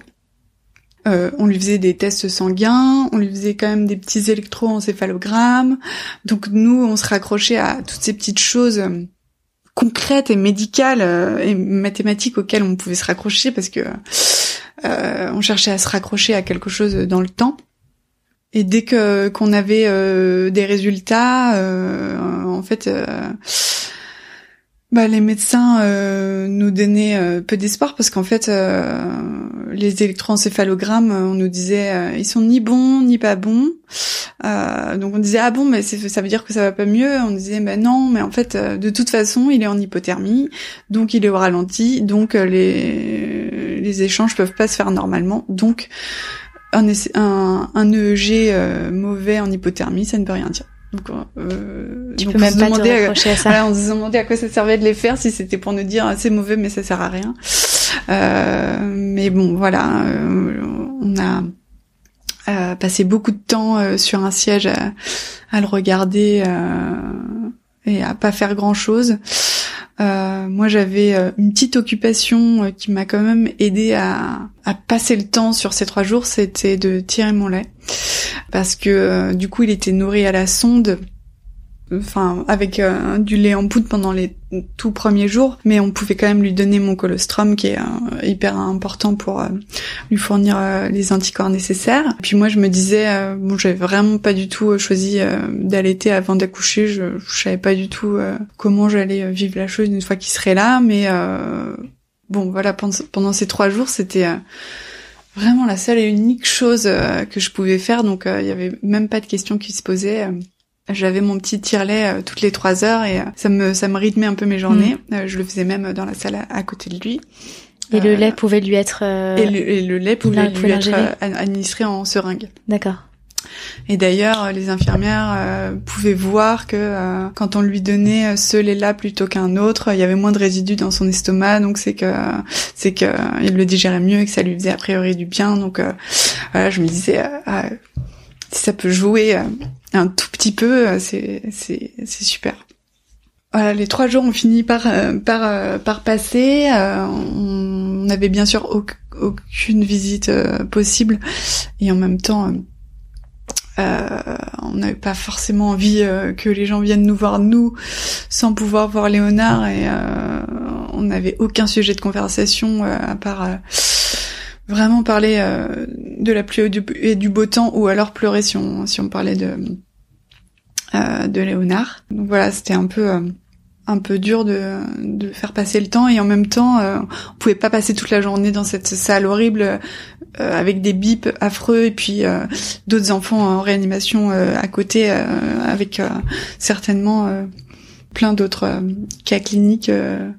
Euh, on lui faisait des tests sanguins, on lui faisait quand même des petits électroencéphalogrammes. Donc nous, on se raccrochait à toutes ces petites choses euh, concrètes et médicales euh, et mathématiques auxquelles on pouvait se raccrocher parce que on cherchait à se raccrocher à quelque chose dans le temps. Et dès que qu'on avait des résultats, en fait bah, les médecins euh, nous donnaient euh, peu d'espoir parce qu'en fait, euh, les électroencéphalogrammes, on nous disait ils sont ni bons ni pas bons. donc on disait ah bon, mais ça veut dire que ça va pas mieux? On disait bah non, mais en fait, de toute façon, il est en hypothermie, donc il est au ralenti, donc les les échanges peuvent pas se faire normalement. Donc un, un, un EEG mauvais en hypothermie, ça ne peut rien dire. Donc, euh, tu peux même pas te à, à ça. on se demandait à quoi ça servait de les faire, si c'était pour nous dire ah, c'est mauvais mais ça sert à rien. Euh, mais bon, voilà, euh, on a euh, passé beaucoup de temps euh, sur un siège à, à le regarder et à pas faire grand chose. Euh, moi, j'avais euh, une petite occupation euh, qui m'a quand même aidé à, à, passer le temps sur ces trois jours, c'était de tirer mon lait. Parce que du coup, il était nourri à la sonde enfin avec euh, du lait en poudre pendant les tout premiers jours, mais on pouvait quand même lui donner mon colostrum qui est euh, hyper important pour euh, lui fournir les anticorps nécessaires. Et puis moi je me disais bon j'avais vraiment pas du tout choisi d'allaiter avant d'accoucher, je, je savais pas du tout comment j'allais vivre la chose une fois qu'il serait là, mais bon voilà pendant, pendant ces trois jours c'était vraiment la seule et unique chose que je pouvais faire. Donc il y avait même pas de questions qui se posaient j'avais mon petit tire-lait euh, toutes les trois heures et euh, ça me ça me rythmait un peu mes journées. Mm. Euh, je le faisais même dans la salle à, côté de lui. Et le lait pouvait lui être et, le, lait pouvait lui être administré en seringue. D'accord. Et d'ailleurs, les infirmières pouvaient voir que quand on lui donnait ce lait-là plutôt qu'un autre, il y avait moins de résidus dans son estomac, donc c'est que c'est que il le digérait mieux et que ça lui faisait a priori du bien. Donc voilà, je me disais ah, si ça peut jouer un tout petit peu, euh, c'est super. Voilà, les trois jours ont fini par euh, par euh, par passer. on n'avait bien sûr aucune visite possible et en même temps, on n'avait pas forcément envie que les gens viennent nous voir nous sans pouvoir voir Léonard et on n'avait aucun sujet de conversation à part vraiment parler euh, de la pluie et du, beau temps ou alors pleurer si on, si on parlait de, euh, de Léonard. Donc voilà, c'était un peu euh, un peu dur de, de faire passer le temps et en même temps on pouvait pas passer toute la journée dans cette salle horrible avec des bips affreux et puis d'autres enfants en réanimation à côté avec certainement plein d'autres cas cliniques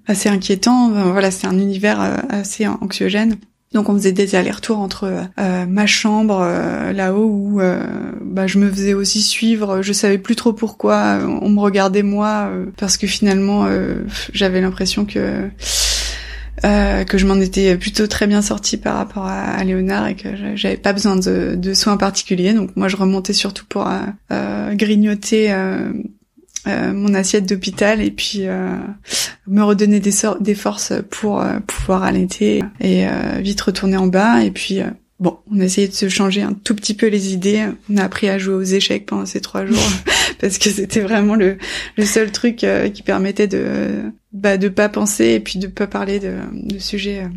assez inquiétants. voilà, c'est un univers assez anxiogène. Donc on faisait des allers-retours entre euh, ma chambre euh, là-haut où euh, bah, je me faisais aussi suivre. Je savais plus trop pourquoi on me regardait moi parce que finalement j'avais l'impression que que je m'en étais plutôt très bien sortie par rapport à, Léonard et que j'avais pas besoin de, de, soins particuliers. Donc moi je remontais surtout pour grignoter euh, mon assiette d'hôpital et puis euh, me redonner des, des forces pour euh, pouvoir allaiter et vite retourner en bas et puis bon on a essayé de se changer un tout petit peu les idées. On a appris à jouer aux échecs pendant ces trois jours [LAUGHS] [LAUGHS] parce que c'était vraiment le, le seul truc qui permettait de bah de pas penser et puis de pas parler de, de sujets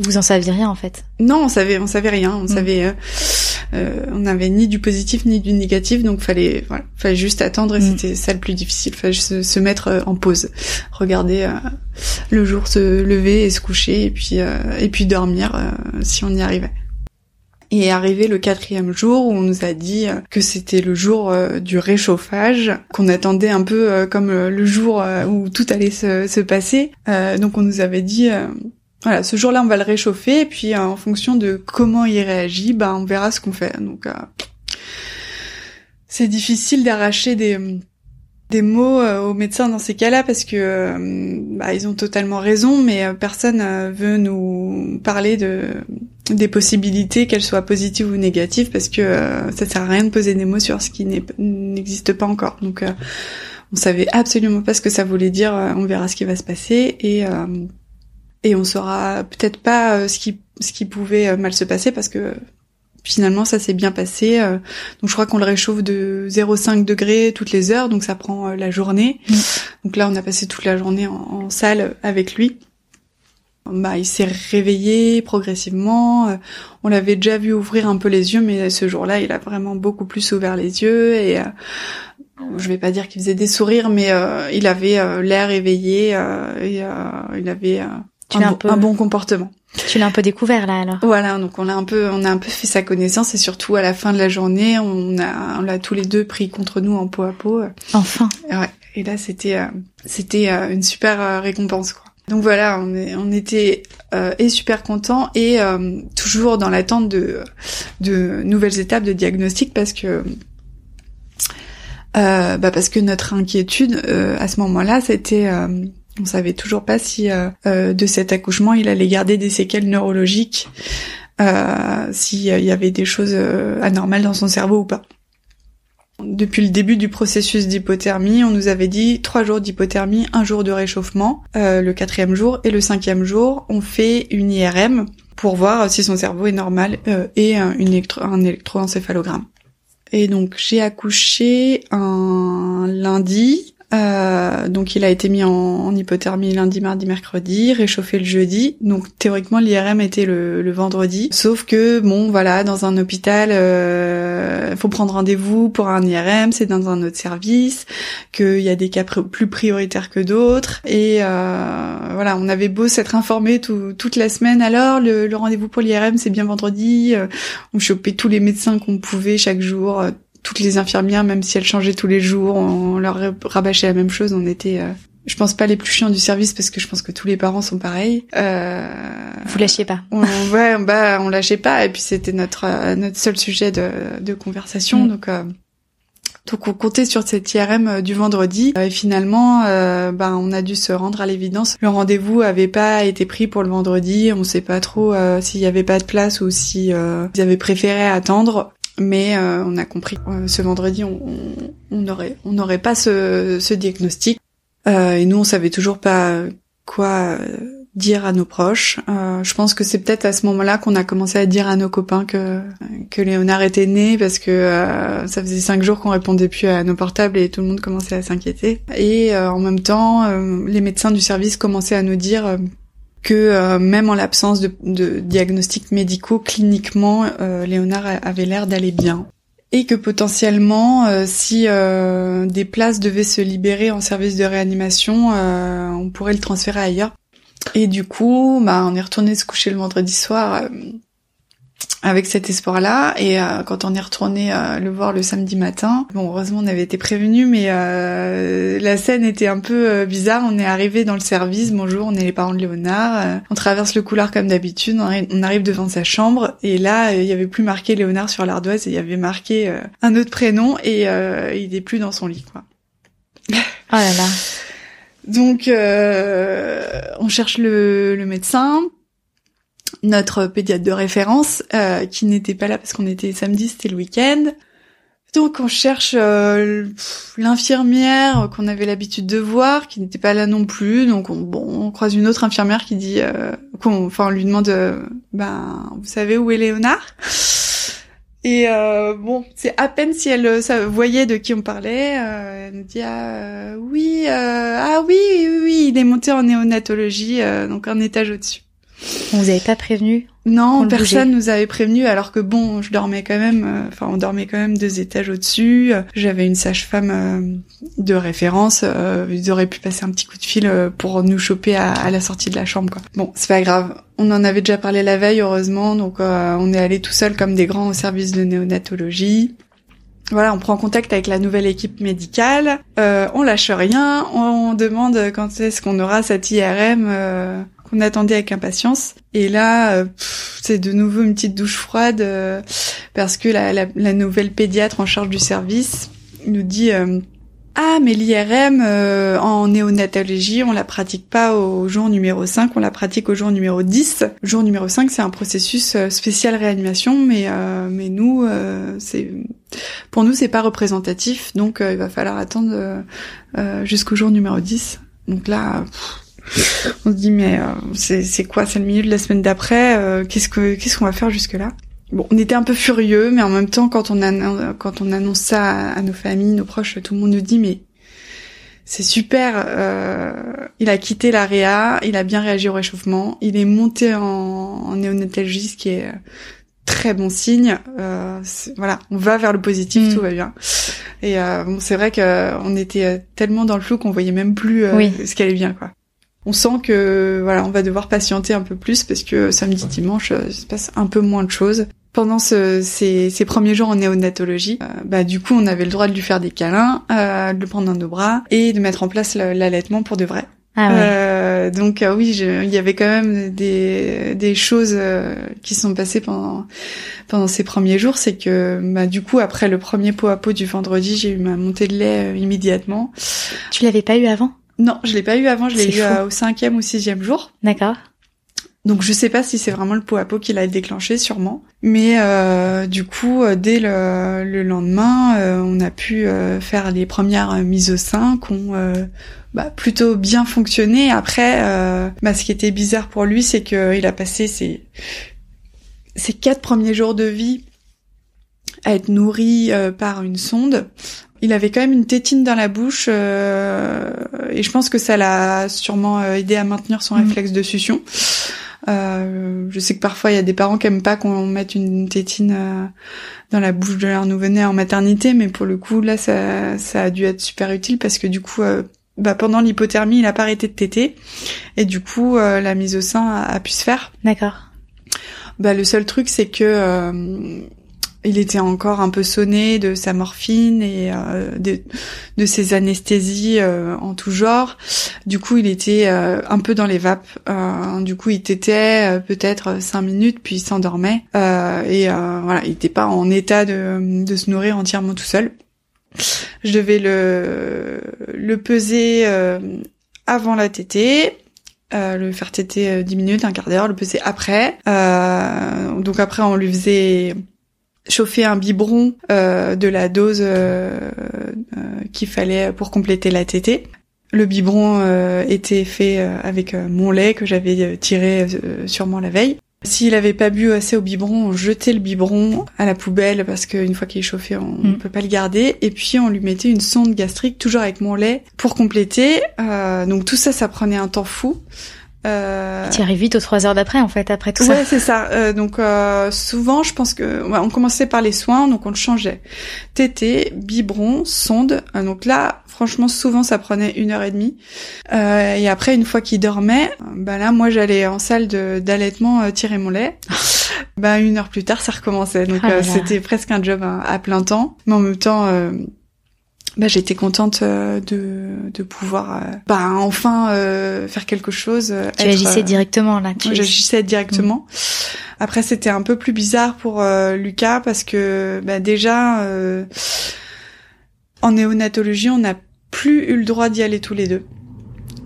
vous en saviez rien en fait. Non on savait on savait rien. On mm. savait on n'avait ni du positif ni du négatif, donc fallait voilà, fallait juste attendre et mm. c'était ça le plus difficile. Fallait se, se mettre en pause, regarder le jour se lever et se coucher et puis et puis dormir si on y arrivait. Et est arrivé le quatrième jour où on nous a dit euh, que c'était le jour euh, du réchauffage, qu'on attendait un peu euh, comme le jour où tout allait se, se passer. donc on nous avait dit voilà, ce jour-là, on va le réchauffer, et puis en fonction de comment il réagit, bah, on verra ce qu'on fait. Donc, c'est difficile d'arracher des des mots aux médecins dans ces cas-là parce que bah, ils ont totalement raison, mais personne veut nous parler de des possibilités, qu'elles soient positives ou négatives, parce que euh, ça sert à rien de poser des mots sur ce qui n'existe pas encore. Donc, euh, on savait absolument pas ce que ça voulait dire. Euh, on verra ce qui va se passer et et on saura peut-être pas ce qui ce qui pouvait mal se passer parce que finalement ça s'est bien passé. donc je crois qu'on le réchauffe de 0,5 degrés toutes les heures, donc ça prend la journée. Mm. Donc là on a passé toute la journée en salle avec lui bah, il s'est réveillé progressivement. Euh, on l'avait déjà vu ouvrir un peu les yeux, mais ce jour-là, il a vraiment beaucoup plus ouvert les yeux et euh, je vais pas dire qu'il faisait des sourires, mais euh, il avait l'air éveillé et il avait un, un, bon comportement. Tu l'as un peu découvert là alors. Voilà, donc on a un peu, on a un peu fait sa connaissance et surtout à la fin de la journée, on a, on l'a tous les deux pris contre nous en peau à peau. Enfin. Ouais. Et là, c'était, c'était une super récompense quoi. Donc voilà, on, est, on était euh, et super contents et euh, toujours dans l'attente de, de nouvelles étapes de diagnostic parce que euh, bah parce que notre inquiétude euh, à ce moment-là, c'était on savait toujours pas si de cet accouchement il allait garder des séquelles neurologiques, s'il y avait des choses anormales dans son cerveau ou pas. Depuis le début du processus d'hypothermie, on nous avait dit trois jours d'hypothermie, un jour de réchauffement, euh, le quatrième jour et le cinquième jour, on fait une IRM pour voir si son cerveau est normal euh, et un électroencéphalogramme. Et donc j'ai accouché un lundi euh, donc il a été mis en, hypothermie lundi, mardi, mercredi, réchauffé le jeudi. Donc théoriquement l'IRM était le, vendredi. Sauf que bon voilà, dans un hôpital, euh, faut prendre rendez-vous pour un IRM, c'est dans un autre service, qu'il y a des cas plus prioritaires que d'autres. Et euh, voilà, on avait beau s'être informé toute la semaine. Alors le, le rendez-vous pour l'IRM c'est bien vendredi. Euh, on chopait tous les médecins qu'on pouvait chaque jour toutes les infirmières, même si elles changeaient tous les jours, on leur rabâchait la même chose. On était, euh, je pense pas les plus chiants du service parce que je pense que tous les parents sont pareils. Euh, Vous lâchiez pas. On, ouais, bah on lâchait pas et puis c'était notre euh, notre seul sujet de, de conversation. Mm. Donc euh, donc on comptait sur cette IRM du vendredi et finalement, euh, ben on a dû se rendre à l'évidence. Le rendez-vous avait pas été pris pour le vendredi. On sait pas trop s'il y avait pas de place ou si ils avaient préféré attendre. Mais euh, on a compris euh, ce vendredi, on n'aurait on, n'aurait pas ce, diagnostic. Euh, et nous, on savait toujours pas quoi dire à nos proches. je pense que c'est peut-être à ce moment-là qu'on a commencé à dire à nos copains que que Léonard était né parce que ça faisait cinq jours qu'on répondait plus à nos portables et tout le monde commençait à s'inquiéter. Et en même temps, les médecins du service commençaient à nous dire que euh, même en l'absence de, de, diagnostics médicaux, cliniquement, euh, Léonard avait l'air d'aller bien. Et que potentiellement, euh, si des places devaient se libérer en service de réanimation, on pourrait le transférer ailleurs. Et du coup, bah, on est retourné se coucher le vendredi soir avec cet espoir-là. Et euh, quand on est retourné euh, le voir le samedi matin, bon, heureusement on avait été prévenu, mais euh, la scène était un peu bizarre. On est arrivé dans le service, bonjour, on est les parents de Léonard. on traverse le couloir comme d'habitude, on, arrive devant sa chambre, et là, il y avait plus marqué Léonard sur l'ardoise, il y avait marqué un autre prénom, et il est plus dans son lit, quoi. Oh là là. Donc, on cherche le, le médecin notre pédiatre de référence, euh, qui n'était pas là parce qu'on était samedi, c'était le week-end. Donc on cherche euh, l'infirmière qu'on avait l'habitude de voir, qui n'était pas là non plus. Donc on, bon, on croise une autre infirmière qui dit, euh, qu'on, enfin on lui demande, ben vous savez où est Léonard? Et bon, c'est à peine si elle ça, voyait de qui on parlait. elle nous dit ah oui, ah oui, oui, oui, il est monté en néonatologie, donc un étage au-dessus. On vous avait pas prévenu Non, personne nous avait prévenu alors que bon, je dormais quand même euh, enfin on dormait quand même deux étages au-dessus. J'avais une sage-femme euh, de référence, euh, ils auraient pu passer un petit coup de fil pour nous choper à, à la sortie de la chambre quoi. Bon, c'est pas grave. On en avait déjà parlé la veille heureusement, donc on est allé tout seul comme des grands au service de néonatologie voilà, on prend contact avec la nouvelle équipe médicale, euh, on lâche rien, on, demande quand est-ce qu'on aura cette IRM euh, qu'on attendait avec impatience. Et là, euh, c'est de nouveau une petite douche froide euh, parce que la, la, la, nouvelle pédiatre en charge du service nous dit ah, mais l'IRM euh, en néonatologie, on la pratique pas au jour numéro 5, on la pratique au jour numéro 10. Le jour numéro 5, c'est un processus euh, spécial réanimation, mais euh, mais nous, c'est pour nous, c'est pas représentatif, donc il va falloir attendre jusqu'au jour numéro 10. Donc là, [LAUGHS] on se dit mais c'est c'est quoi C'est le milieu de la semaine d'après. qu'est-ce que qu'est-ce qu'on va faire jusque là Bon, on était un peu furieux, mais en même temps, quand on, a, quand on annonce ça à, nos familles, nos proches, tout le monde nous dit, mais c'est super, euh, il a quitté l'AREA, il a bien réagi au réchauffement, il est monté en, en néonatologie, ce qui est très bon signe. Euh, voilà, on va vers le positif, mm. tout va bien. Et euh, bon, c'est vrai qu'on était tellement dans le flou qu'on voyait même plus euh, ce qui allait bien, quoi on sent que voilà, on va devoir patienter un peu plus parce que samedi dimanche, euh, il se passe un peu moins de choses. Pendant ces, ces, premiers jours en néonatologie, euh, bah du coup, on avait le droit de lui faire des câlins, euh, de le prendre dans nos bras et de mettre en place l'allaitement pour de vrai. Ah ouais. euh, donc oui, il y avait quand même des, des choses qui sont passées pendant pendant ces premiers jours, c'est que bah, du coup après le premier pot à pot du vendredi, j'ai eu ma montée de lait immédiatement. Tu l'avais pas eu avant? Non, je l'ai pas eu avant, je l'ai eu euh, au cinquième ou sixième jour. D'accord. Donc je sais pas si c'est vraiment le pot à pot qui l'a déclenché, sûrement. Mais euh, du coup, euh, dès le, lendemain, on a pu faire les premières mises au sein qui ont bah, plutôt bien fonctionné. Après, bah, ce qui était bizarre pour lui, c'est qu'il a passé ses, ses quatre premiers jours de vie à être nourri par une sonde il avait quand même une tétine dans la bouche euh, et je pense que ça l'a sûrement euh, aidé à maintenir son mm. réflexe de succion. Euh, je sais que parfois il y a des parents qui aiment pas qu'on mette une tétine euh, dans la bouche de leur nouveau-né en maternité, mais pour le coup là ça, ça a dû être super utile parce que du coup bah, pendant l'hypothermie il a pas arrêté de téter et du coup la mise au sein a, a pu se faire. D'accord. Bah le seul truc c'est que il était encore un peu sonné de sa morphine et euh, de, ses anesthésies euh, en tout genre. Du coup, il était euh, un peu dans les vapes. du coup, il tétait peut-être cinq minutes, puis il s'endormait. et voilà, il n'était pas en état de, se nourrir entièrement tout seul. Je devais le, le peser avant la tétée. le faire téter 10 minutes, un quart d'heure, le peser après. donc après, on lui faisait chauffer un biberon euh, de la dose euh, euh, qu'il fallait pour compléter la tétée. Le biberon était fait avec mon lait que j'avais tiré sûrement la veille. S'il avait pas bu assez au biberon, on jetait le biberon à la poubelle parce qu'une fois qu'il est chauffé, on ne mm. peut pas le garder. Et puis on lui mettait une sonde gastrique toujours avec mon lait pour compléter. donc tout ça, ça prenait un temps fou. Euh... Tu arrives vite aux trois heures d'après, en fait, après tout ça. Ouais, c'est ça. Euh, donc euh, souvent, je pense que on commençait par les soins, donc on le changeait. Tété, biberon, sonde. Euh, donc là, franchement, souvent, ça prenait une heure et demie. Euh, et après, une fois qu'il dormait, bah là, moi, j'allais en salle d'allaitement tirer mon lait. [LAUGHS] bah une heure plus tard, ça recommençait. Donc ah c'était presque un job à, à, plein temps, mais en même temps bah, j'étais contente euh, de, de pouvoir euh, bah, enfin euh, faire quelque chose. Tu agissais directement là. Tu... J'agissais directement. Mm. Après c'était un peu plus bizarre pour Lucas parce que bah, déjà en néonatologie on n'a plus eu le droit d'y aller tous les deux.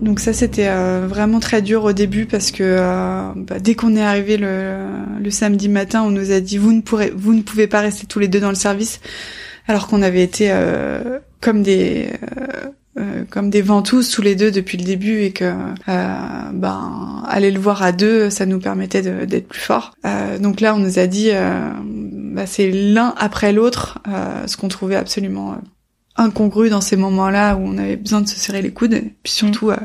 Donc ça c'était vraiment très dur au début parce que bah, dès qu'on est arrivé le, le, samedi matin, on nous a dit vous ne pourrez vous ne pouvez pas rester tous les deux dans le service alors qu'on avait été comme des euh, euh, comme des ventouses tous les deux depuis le début et que euh, ben aller le voir à deux ça nous permettait d'être plus forts donc là on nous a dit bah, c'est l'un après l'autre ce qu'on trouvait absolument incongru dans ces moments-là où on avait besoin de se serrer les coudes. Et puis surtout, euh,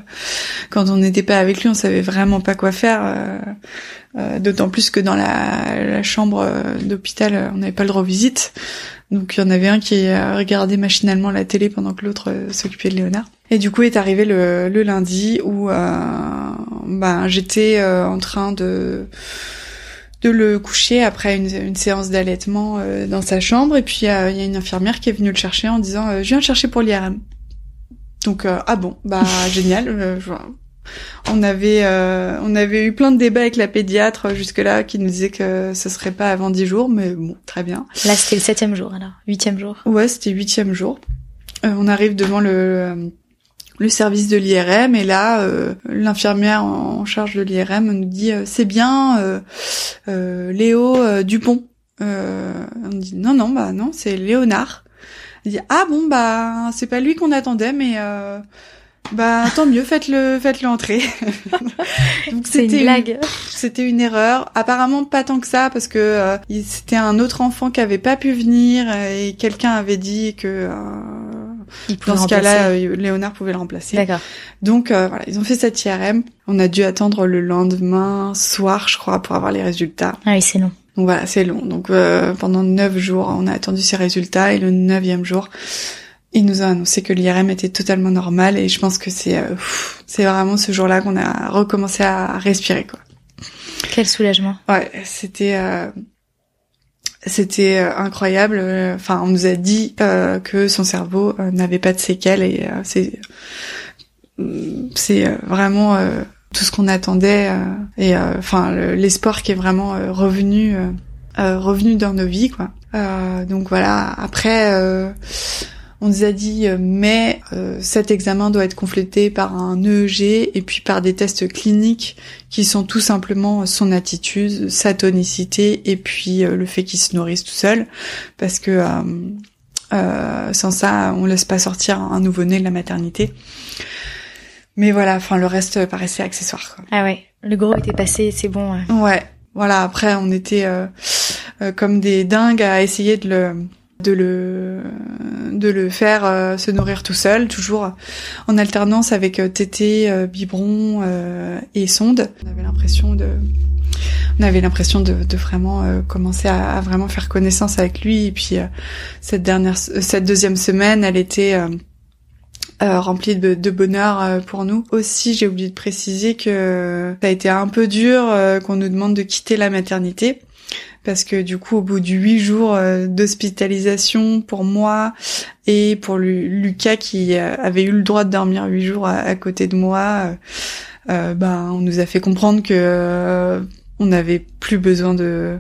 quand on n'était pas avec lui, on savait vraiment pas quoi faire. Euh, euh, D'autant plus que dans la, la chambre d'hôpital, on n'avait pas le droit aux visites. Donc il y en avait un qui regardait machinalement la télé pendant que l'autre s'occupait de Léonard. Et du coup est arrivé le, le lundi où ben, j'étais en train de de le coucher après une, une séance d'allaitement euh, dans sa chambre et puis euh, il y a une infirmière qui est venue le chercher en disant euh, je viens le chercher pour l'IRM. Donc ah bon bah [LAUGHS] génial. On avait on avait eu plein de débats avec la pédiatre jusque là qui nous disait que ce serait pas avant dix jours mais bon très bien. Là c'était le septième jour alors huitième jour. Ouais c'était huitième jour. on arrive devant le le service de l'IRM et là euh, l'infirmière en charge de l'IRM nous dit euh, c'est bien euh, Léo Dupont. on dit non non bah non c'est Léonard. Elle dit ah bon bah c'est pas lui qu'on attendait mais bah tant mieux faites-le faites-le entrer. [LAUGHS] Donc c'était une blague. C'était une erreur. Apparemment pas tant que ça parce que c'était un autre enfant qui avait pas pu venir et quelqu'un avait dit que dans ce cas-là, euh, Léonard pouvait le remplacer. D'accord. Donc euh, voilà, ils ont fait cette IRM. On a dû attendre le lendemain soir, je crois, pour avoir les résultats. Ah oui, c'est long. Donc voilà, c'est long. Donc euh, pendant neuf jours, on a attendu ces résultats et le neuvième jour, il nous a annoncé que l'IRM était totalement normal et je pense que c'est c'est vraiment ce jour-là qu'on a recommencé à respirer quoi. Quel soulagement. Ouais, c'était c'était euh, incroyable. Enfin, on nous a dit euh, que son cerveau euh, n'avait pas de séquelles et c'est c'est vraiment tout ce qu'on attendait et enfin l'espoir qui est vraiment revenu revenu dans nos vies quoi. donc voilà. Après on nous a dit euh, mais euh, cet examen doit être complété par un EEG et puis par des tests cliniques qui sont tout simplement son attitude, sa tonicité et puis euh, le fait qu'il se nourrisse tout seul parce que sans ça on laisse pas sortir un nouveau-né de la maternité. Mais voilà, enfin le reste paraissait accessoire. Quoi. Ah ouais, le gros était passé, c'est bon. Ouais. ouais. Voilà, après on était comme des dingues à essayer de le de le de le faire euh, se nourrir tout seul, toujours en alternance avec euh, tété, euh, biberon et sonde. On avait l'impression de on avait l'impression de, de, vraiment commencer à, à, vraiment faire connaissance avec lui et puis cette dernière cette deuxième semaine, elle était remplie de, de, bonheur pour nous. Aussi, j'ai oublié de préciser que ça a été un peu dur qu'on nous demande de quitter la maternité parce que du coup au bout de huit jours euh, d'hospitalisation pour moi et pour Lucas qui euh, avait eu le droit de dormir huit jours à, côté de moi, euh, ben on nous a fait comprendre que on n'avait plus besoin de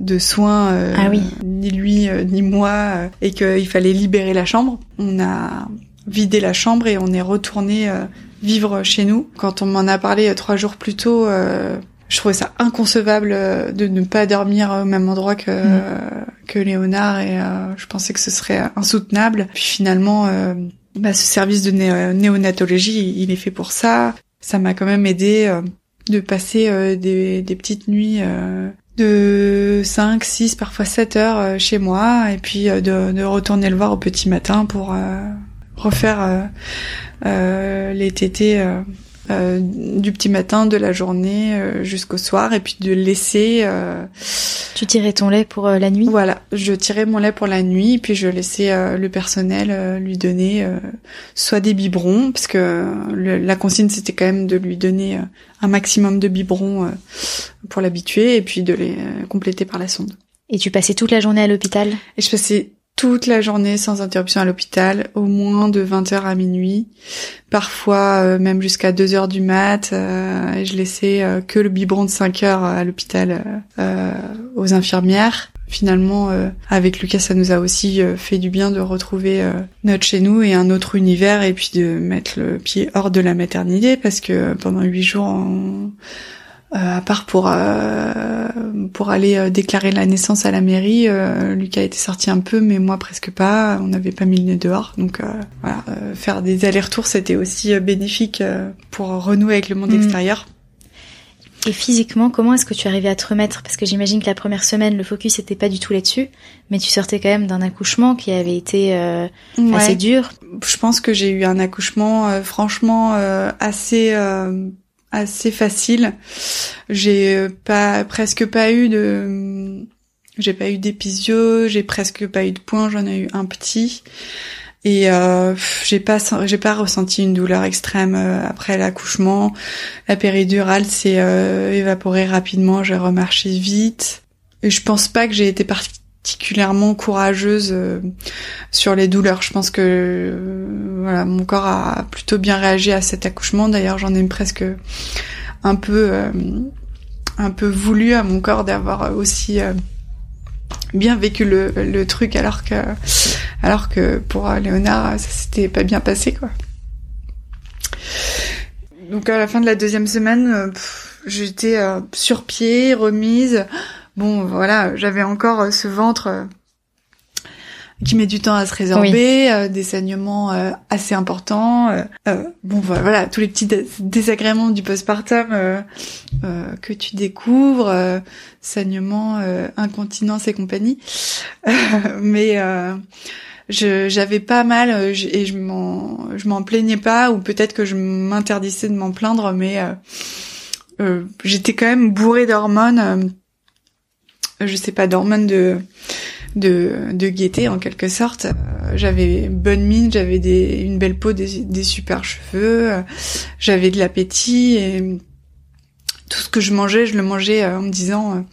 de soins ah oui. ni lui ni moi et qu'il fallait libérer la chambre. On a vidé la chambre et on est retourné vivre chez nous. Quand on m'en a parlé trois jours plus tôt, je trouvais ça inconcevable euh, de ne pas dormir au même endroit que mm. que Léonard et euh, je pensais que ce serait insoutenable. Puis finalement, euh, bah, ce service de néonatologie, il est fait pour ça. Ça m'a quand même aidé de passer des, des, petites nuits de 5, 6, parfois 7 heures chez moi et puis de, de, retourner le voir au petit matin pour refaire les tétés euh, du petit matin, de la journée euh, jusqu'au soir, et puis de laisser. Euh, tu tirais ton lait pour la nuit? Voilà, je tirais mon lait pour la nuit, puis je laissais le personnel lui donner soit des biberons, parce que la consigne c'était quand même de lui donner un maximum de biberons pour l'habituer, et puis de les compléter par la sonde. Et tu passais toute la journée à l'hôpital? Et je passais toute la journée sans interruption à l'hôpital, au moins de 20h à minuit, parfois euh, même jusqu'à 2h du mat. Euh, je laissais euh, que le biberon de 5 heures à l'hôpital aux infirmières. Finalement, avec Lucas, ça nous a aussi fait du bien de retrouver notre chez nous et un autre univers, et puis de mettre le pied hors de la maternité, parce que pendant huit jours, on à part pour euh, pour aller euh, déclarer la naissance à la mairie, Lucas était sorti un peu, mais moi presque pas. On n'avait pas mis le nez dehors, donc voilà, faire des allers-retours c'était aussi bénéfique pour renouer avec le monde mm. extérieur. Et physiquement, comment est-ce que tu arrivais à te remettre? Parce que j'imagine que la première semaine, le focus n'était pas du tout là-dessus, mais tu sortais quand même d'un accouchement qui avait été euh, assez dur. Je pense que j'ai eu un accouchement euh, franchement euh, assez assez facile. J'ai pas presque pas eu de j'ai pas eu d'épisio, j'ai presque pas eu de points, j'en ai eu un petit. Et euh, j'ai pas j'ai pas ressenti une douleur extrême euh, après l'accouchement. La péridurale s'est euh, évaporée rapidement, j'ai remarché vite. Et je pense pas que j'ai été particulièrement courageuse euh, sur les douleurs. Je pense que voilà, mon corps a plutôt bien réagi à cet accouchement. D'ailleurs, j'en ai presque un peu un peu voulu à mon corps d'avoir aussi bien vécu le, le truc alors que alors que pour Léonard ça s'était pas bien passé quoi. Donc à la fin de la deuxième semaine, euh, j'étais euh, sur pied, remise. Bon voilà, j'avais encore euh, ce ventre qui met du temps à se résorber, euh, des saignements euh, assez importants. Euh, bon voilà, tous les petits désagréments du postpartum que tu découvres, saignements, incontinence et compagnie. [LAUGHS] mais j'avais pas mal et je m'en je m'en plaignais pas ou peut-être que je m'interdisais de m'en plaindre, mais j'étais quand même bourrée d'hormones. Je sais pas d'hormones de de, de gaieté en quelque sorte. Euh, j'avais bonne mine, j'avais des, une belle peau, des, des super cheveux, euh, j'avais de l'appétit et tout ce que je mangeais, je le mangeais euh, en me disant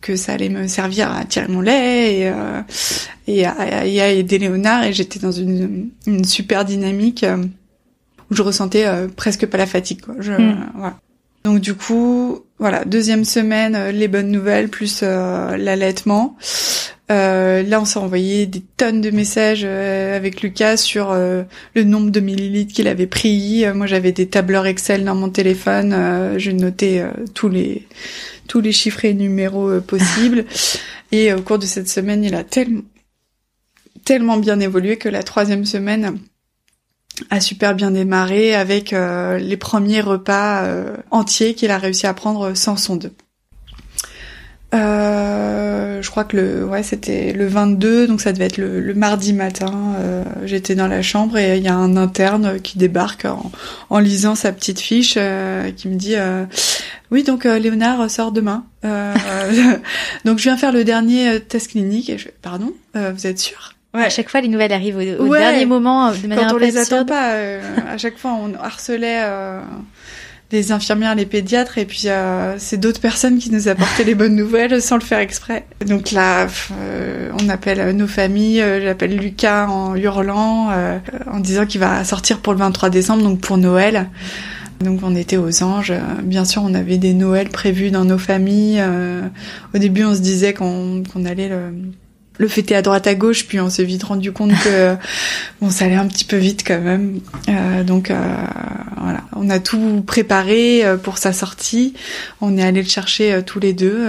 que ça allait me servir à tirer mon lait et, et, à, et à aider Léonard et j'étais dans une, une super dynamique où je ressentais presque pas la fatigue. Quoi. Je, mm. voilà. Donc du coup, voilà, deuxième semaine, les bonnes nouvelles plus l'allaitement. Euh, là, on s'est envoyé des tonnes de messages euh, avec Lucas sur euh, le nombre de millilitres qu'il avait pris. moi, j'avais des tableurs Excel dans mon téléphone. je notais tous les tous les chiffres et numéros possibles. [LAUGHS] et au cours de cette semaine, il a tellement tellement bien évolué que la troisième semaine a super bien démarré avec les premiers repas entiers qu'il a réussi à prendre sans sonde. Euh, je crois que le ouais c'était le 22 donc ça devait être le, mardi matin euh, j'étais dans la chambre et il y a un interne qui débarque en, lisant sa petite fiche euh, qui me dit oui donc Léonard sort demain [LAUGHS] donc je viens faire le dernier test clinique et je pardon vous êtes sûr? Ouais. À chaque fois, les nouvelles arrivent au, dernier moment, de manière Quand on les attend pas, à chaque fois, on harcelait les infirmières, les pédiatres, et puis euh, c'est d'autres personnes qui nous apportaient les bonnes nouvelles sans le faire exprès. Donc là, euh, on appelle nos familles, euh, j'appelle Lucas en hurlant, euh, en disant qu'il va sortir pour le 23 décembre, donc pour Noël. Donc on était aux anges. Bien sûr, on avait des Noëls prévus dans nos familles. au début, on se disait qu'on allait le le fêter à droite à gauche, puis on s'est vite rendu compte que [LAUGHS] bon, ça allait un petit peu vite quand même. Euh, donc euh, voilà, on a tout préparé euh, pour sa sortie. On est allé le chercher euh, tous les deux.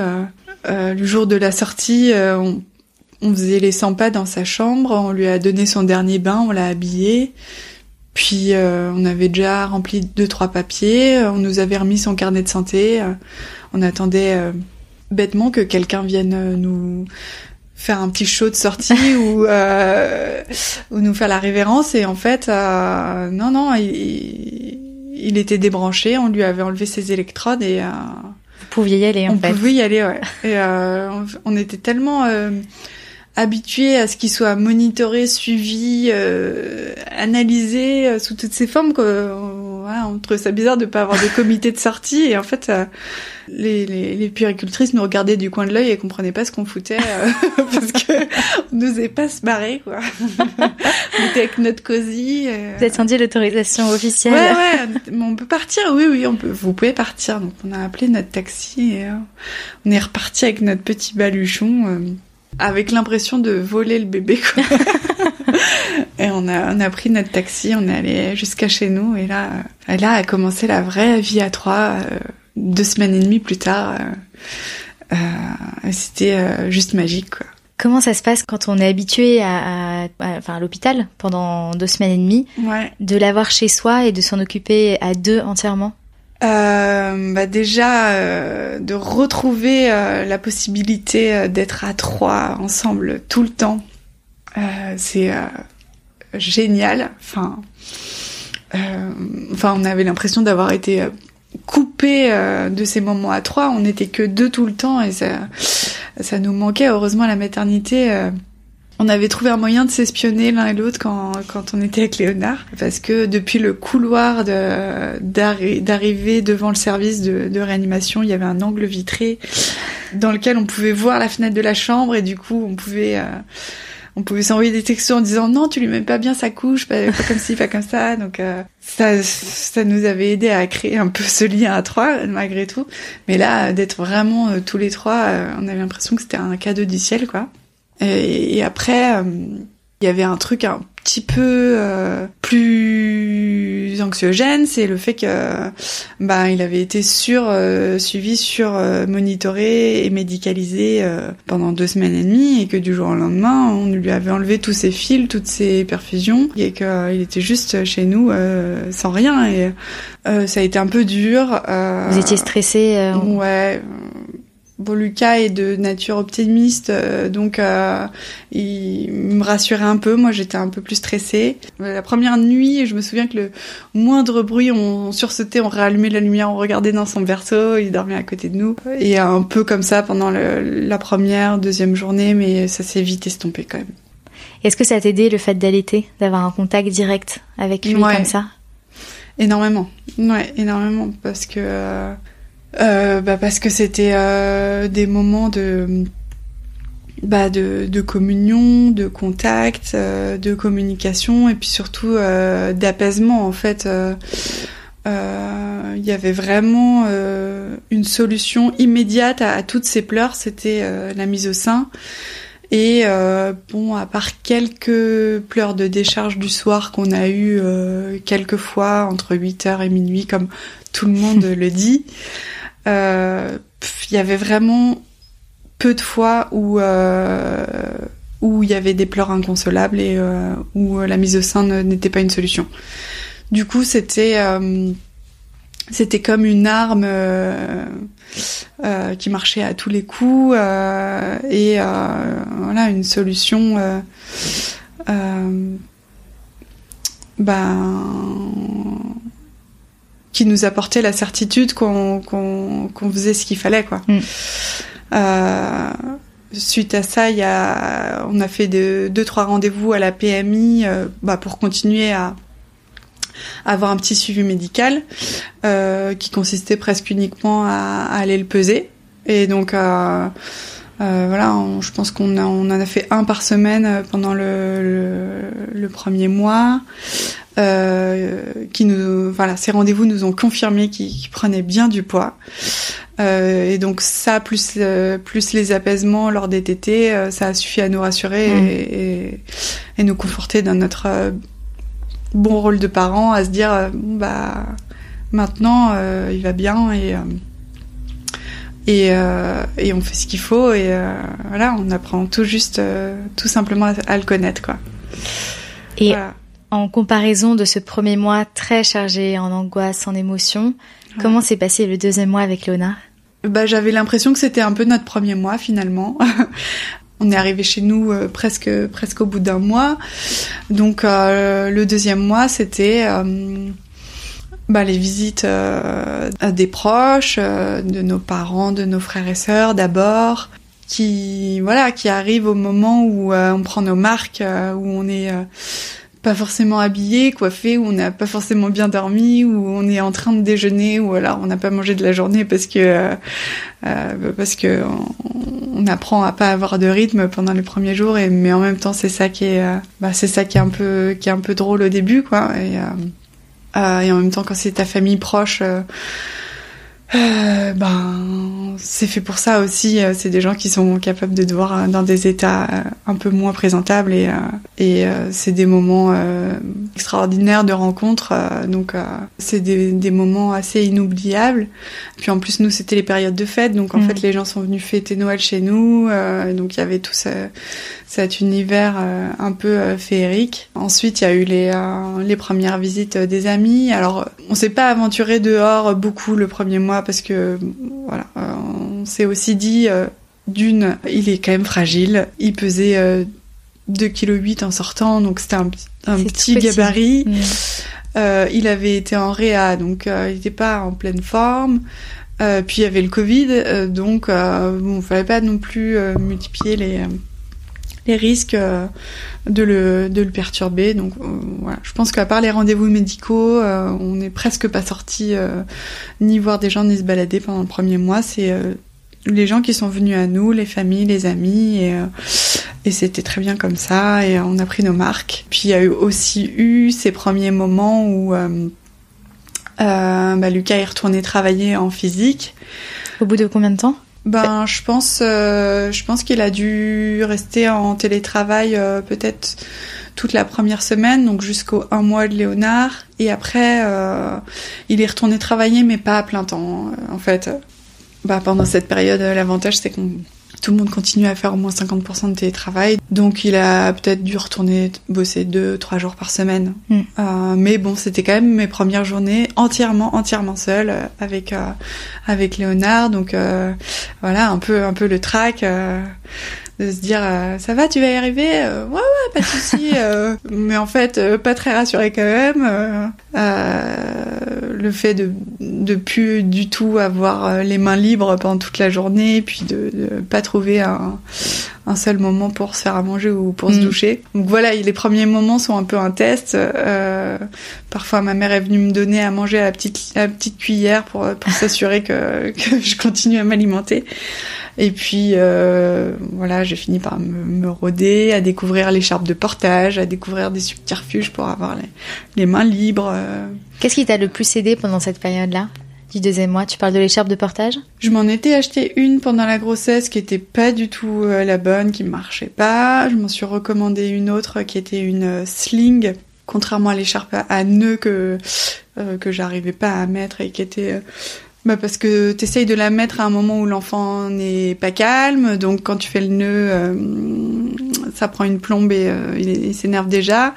Euh, le jour de la sortie, on, on, faisait les 100 pas dans sa chambre. On lui a donné son dernier bain, on l'a habillé. Puis on avait déjà rempli deux trois papiers. On nous avait remis son carnet de santé. on attendait bêtement que quelqu'un vienne nous faire un petit show de sortie ou [LAUGHS] euh, ou nous faire la révérence et en fait euh, non non il, il, était débranché on lui avait enlevé ses électrodes et euh, vous pouviez y aller en on fait on pouvait y aller ouais et euh, on, on, était tellement euh, habitué à ce qu'il soit monitoré, suivi, euh, analysé euh, sous toutes ses formes. Quoi. Voilà, on trouvait ça bizarre de pas avoir de comité de sortie. Et en fait, euh, les, les, les, puéricultrices nous regardaient du coin de l'œil et comprenaient pas ce qu'on foutait euh, [LAUGHS] parce que on n'osait pas se barrer. Quoi. on était avec notre cosy. Vous avez senti l'autorisation officielle Ouais, ouais. on peut partir. Oui, oui, on peut. Vous pouvez partir. Donc on a appelé notre taxi et on est reparti avec notre petit baluchon avec l'impression de voler le bébé. Quoi. [LAUGHS] [LAUGHS] et on a, on a pris notre taxi, on est allé jusqu'à chez nous et là, et là a commencé la vraie vie à trois. Euh, deux semaines et demie plus tard, euh, euh, c'était juste magique. Quoi. Comment ça se passe quand on est habitué à, à, enfin, à l'hôpital pendant deux semaines et demie, ouais. de l'avoir chez soi et de s'en occuper à deux entièrement? Euh, bah déjà euh, de retrouver euh, la possibilité d'être à trois ensemble tout le temps, c'est génial. Enfin, enfin, on avait l'impression d'avoir été coupé de ces moments à trois. On n'était que deux tout le temps et ça, ça nous manquait. Heureusement, la maternité on avait trouvé un moyen de s'espionner l'un et l'autre quand, quand on était avec Léonard, parce que depuis le couloir d'arriver devant le service de, réanimation, il y avait un angle vitré dans lequel on pouvait voir la fenêtre de la chambre et du coup on pouvait euh, on pouvait s'envoyer des textos en disant non tu lui mets pas bien sa couche, pas, comme ci, pas comme ça. Donc euh, ça ça nous avait aidé à créer un peu ce lien à trois malgré tout. Mais là d'être vraiment euh, tous les trois, on avait l'impression que c'était un cadeau du ciel quoi. Et, après, euh, il y avait un truc un petit peu euh, plus anxiogène, c'est le fait que bah il avait été sur euh, suivi, sur monitoré et médicalisé pendant deux semaines et demie et que du jour au lendemain on lui avait enlevé tous ses fils, toutes ses perfusions et qu'il était juste chez nous sans rien et ça a été un peu dur. Vous étiez stressé Ouais Bon, Lucas est de nature optimiste, euh, donc euh, il me rassurait un peu. Moi, j'étais un peu plus stressée. La première nuit, je me souviens que le moindre bruit, on, sursautait, on rallumait la lumière, on regardait dans son berceau, il dormait à côté de nous. Et un peu comme ça pendant la première, deuxième journée, mais ça s'est vite estompé quand même. Est-ce que ça t'a aidé le fait d'allaiter, d'avoir un contact direct avec lui comme ça? Énormément, ouais, énormément, parce que euh, euh, bah parce que c'était euh, des moments de bah de, de communion, de contact, euh, de communication et puis surtout euh, d'apaisement en fait. Il y avait vraiment une solution immédiate à, à toutes ces pleurs, c'était la mise au sein. Et bon, à part quelques pleurs de décharge du soir qu'on a eu quelques fois entre 8h et minuit, comme tout le monde [LAUGHS] le dit, euh, il y avait vraiment peu de fois où euh, où il y avait des pleurs inconsolables et euh, où la mise au sein n'était pas une solution. Du coup, c'était c'était comme une arme qui marchait à tous les coups et voilà une solution ben qui nous apportait la certitude qu'on qu'on faisait ce qu'il fallait quoi. Mm. Euh, suite à ça, il y a, on a fait de, deux trois rendez-vous à la PMI euh, bah, pour continuer à, avoir un petit suivi médical euh, qui consistait presque uniquement à, aller le peser. Et donc euh, voilà, je pense qu'on on en a fait un par semaine pendant le, le, le premier mois. Euh, qui nous, voilà, ces rendez-vous nous ont confirmé qu'il prenait bien du poids. Euh, et donc ça, plus euh, plus les apaisements lors des tétés, euh, ça a suffi à nous rassurer mmh. et, et, nous conforter dans notre bon rôle de parent, à se dire bah maintenant il va bien et et, et on fait ce qu'il faut et voilà, on apprend tout juste, tout simplement à, le connaître quoi. Et en comparaison de ce premier mois très chargé en angoisse, en émotions, comment s'est passé le deuxième mois avec Léonard? Bah, J'avais l'impression que c'était un peu notre premier mois finalement. [LAUGHS] On est arrivé chez nous euh, presque presque au bout d'un mois. Donc euh, le deuxième mois, c'était euh, bah, les visites des proches, de nos parents, de nos frères et sœurs d'abord, qui voilà, qui arrivent au moment où on prend nos marques, où on est pas forcément habillé, coiffé, où on n'a pas forcément bien dormi, où on est en train de déjeuner, ou alors on n'a pas mangé de la journée parce que euh, euh parce que on, apprend à pas avoir de rythme pendant les premiers jours, et mais en même temps c'est ça qui est euh, bah, c'est ça qui est un peu qui est un peu drôle au début, quoi. Et, euh, et en même temps quand c'est ta famille proche euh, ben c'est fait pour ça aussi. euh, C'est des gens qui sont capables de te voir euh, dans des états un peu moins présentables et, et c'est des moments euh, extraordinaires de rencontres. donc c'est des, des moments assez inoubliables. Puis en plus nous c'était les périodes de fête, donc en Mhm. fait les gens sont venus fêter Noël chez nous. donc il y avait tout ce, cet univers un peu féerique. Ensuite il y a eu les, les premières visites des amis. Alors on s'est pas aventuré dehors beaucoup le premier mois parce que voilà, euh, on s'est aussi dit euh, d'une, il est quand même fragile. Il pesait euh, 2,8 kg en sortant, donc c'était un, petit- un C'est petit tout petit. gabarit. Mm. Euh, il avait été en réa, donc euh, il n'était pas en pleine forme. Euh, puis il y avait le Covid, euh, donc euh, bon, fallait pas non plus euh, multiplier les euh, les risques euh, de le de le perturber. Donc euh, je pense qu'à part les rendez-vous médicaux, euh, on n'est presque pas sorti ni voir des gens ni se balader pendant le premier mois. C'est les gens qui sont venus à nous, les familles, les amis, et, et c'était très bien comme ça. Et on a pris nos marques. Puis il y a eu aussi eu ces premiers moments où bah, Lucas est retourné travailler en physique. Au bout de combien de temps? Ben, je pense, euh, je pense qu'il a dû rester en télétravail euh, peut-être toute la première semaine, donc jusqu'au un mois de Léonard. Et après, euh, il est retourné travailler, mais pas à plein temps. En fait, bah, pendant cette période, l'avantage c'est qu'on tout le monde continue à faire au moins 50% de télétravail. Donc il a peut-être dû retourner bosser deux, trois jours par semaine. Mm. Euh, mais bon, c'était quand même mes premières journées entièrement, entièrement seule euh, avec euh, avec Léonard. Donc euh, voilà, un peu un peu le trac. De se dire euh, ça va tu vas y arriver? Euh, ouais ouais pas de souci euh, [LAUGHS] mais en fait pas très rassuré quand même le fait de de plus du tout avoir les mains libres pendant toute la journée puis de, de pas trouver un un seul moment pour se faire à manger ou pour se Mm. doucher donc voilà les premiers moments sont un peu un test euh, parfois ma mère est venue me donner à manger à la petite à la petite cuillère pour pour [LAUGHS] s'assurer que que je continue à m'alimenter et puis euh, voilà, j'ai fini par me, me rôder, à découvrir l'écharpe de portage, à découvrir des subterfuges pour avoir les, les mains libres. euh. Qu'est-ce qui t'a le plus aidé pendant cette période-là? Du deuxième mois Tu parles de l'écharpe de portage Je m'en étais acheté une pendant la grossesse qui était pas du tout euh, la bonne, qui marchait pas. Je m'en suis recommandé une autre qui était une euh, sling, contrairement à l'écharpe à, nœud que euh, que j'arrivais pas à mettre et qui était bah parce que t'essayes de la mettre à un moment où l'enfant n'est pas calme, donc quand tu fais le nœud, euh, ça prend une plombe et euh, il, s'énerve déjà.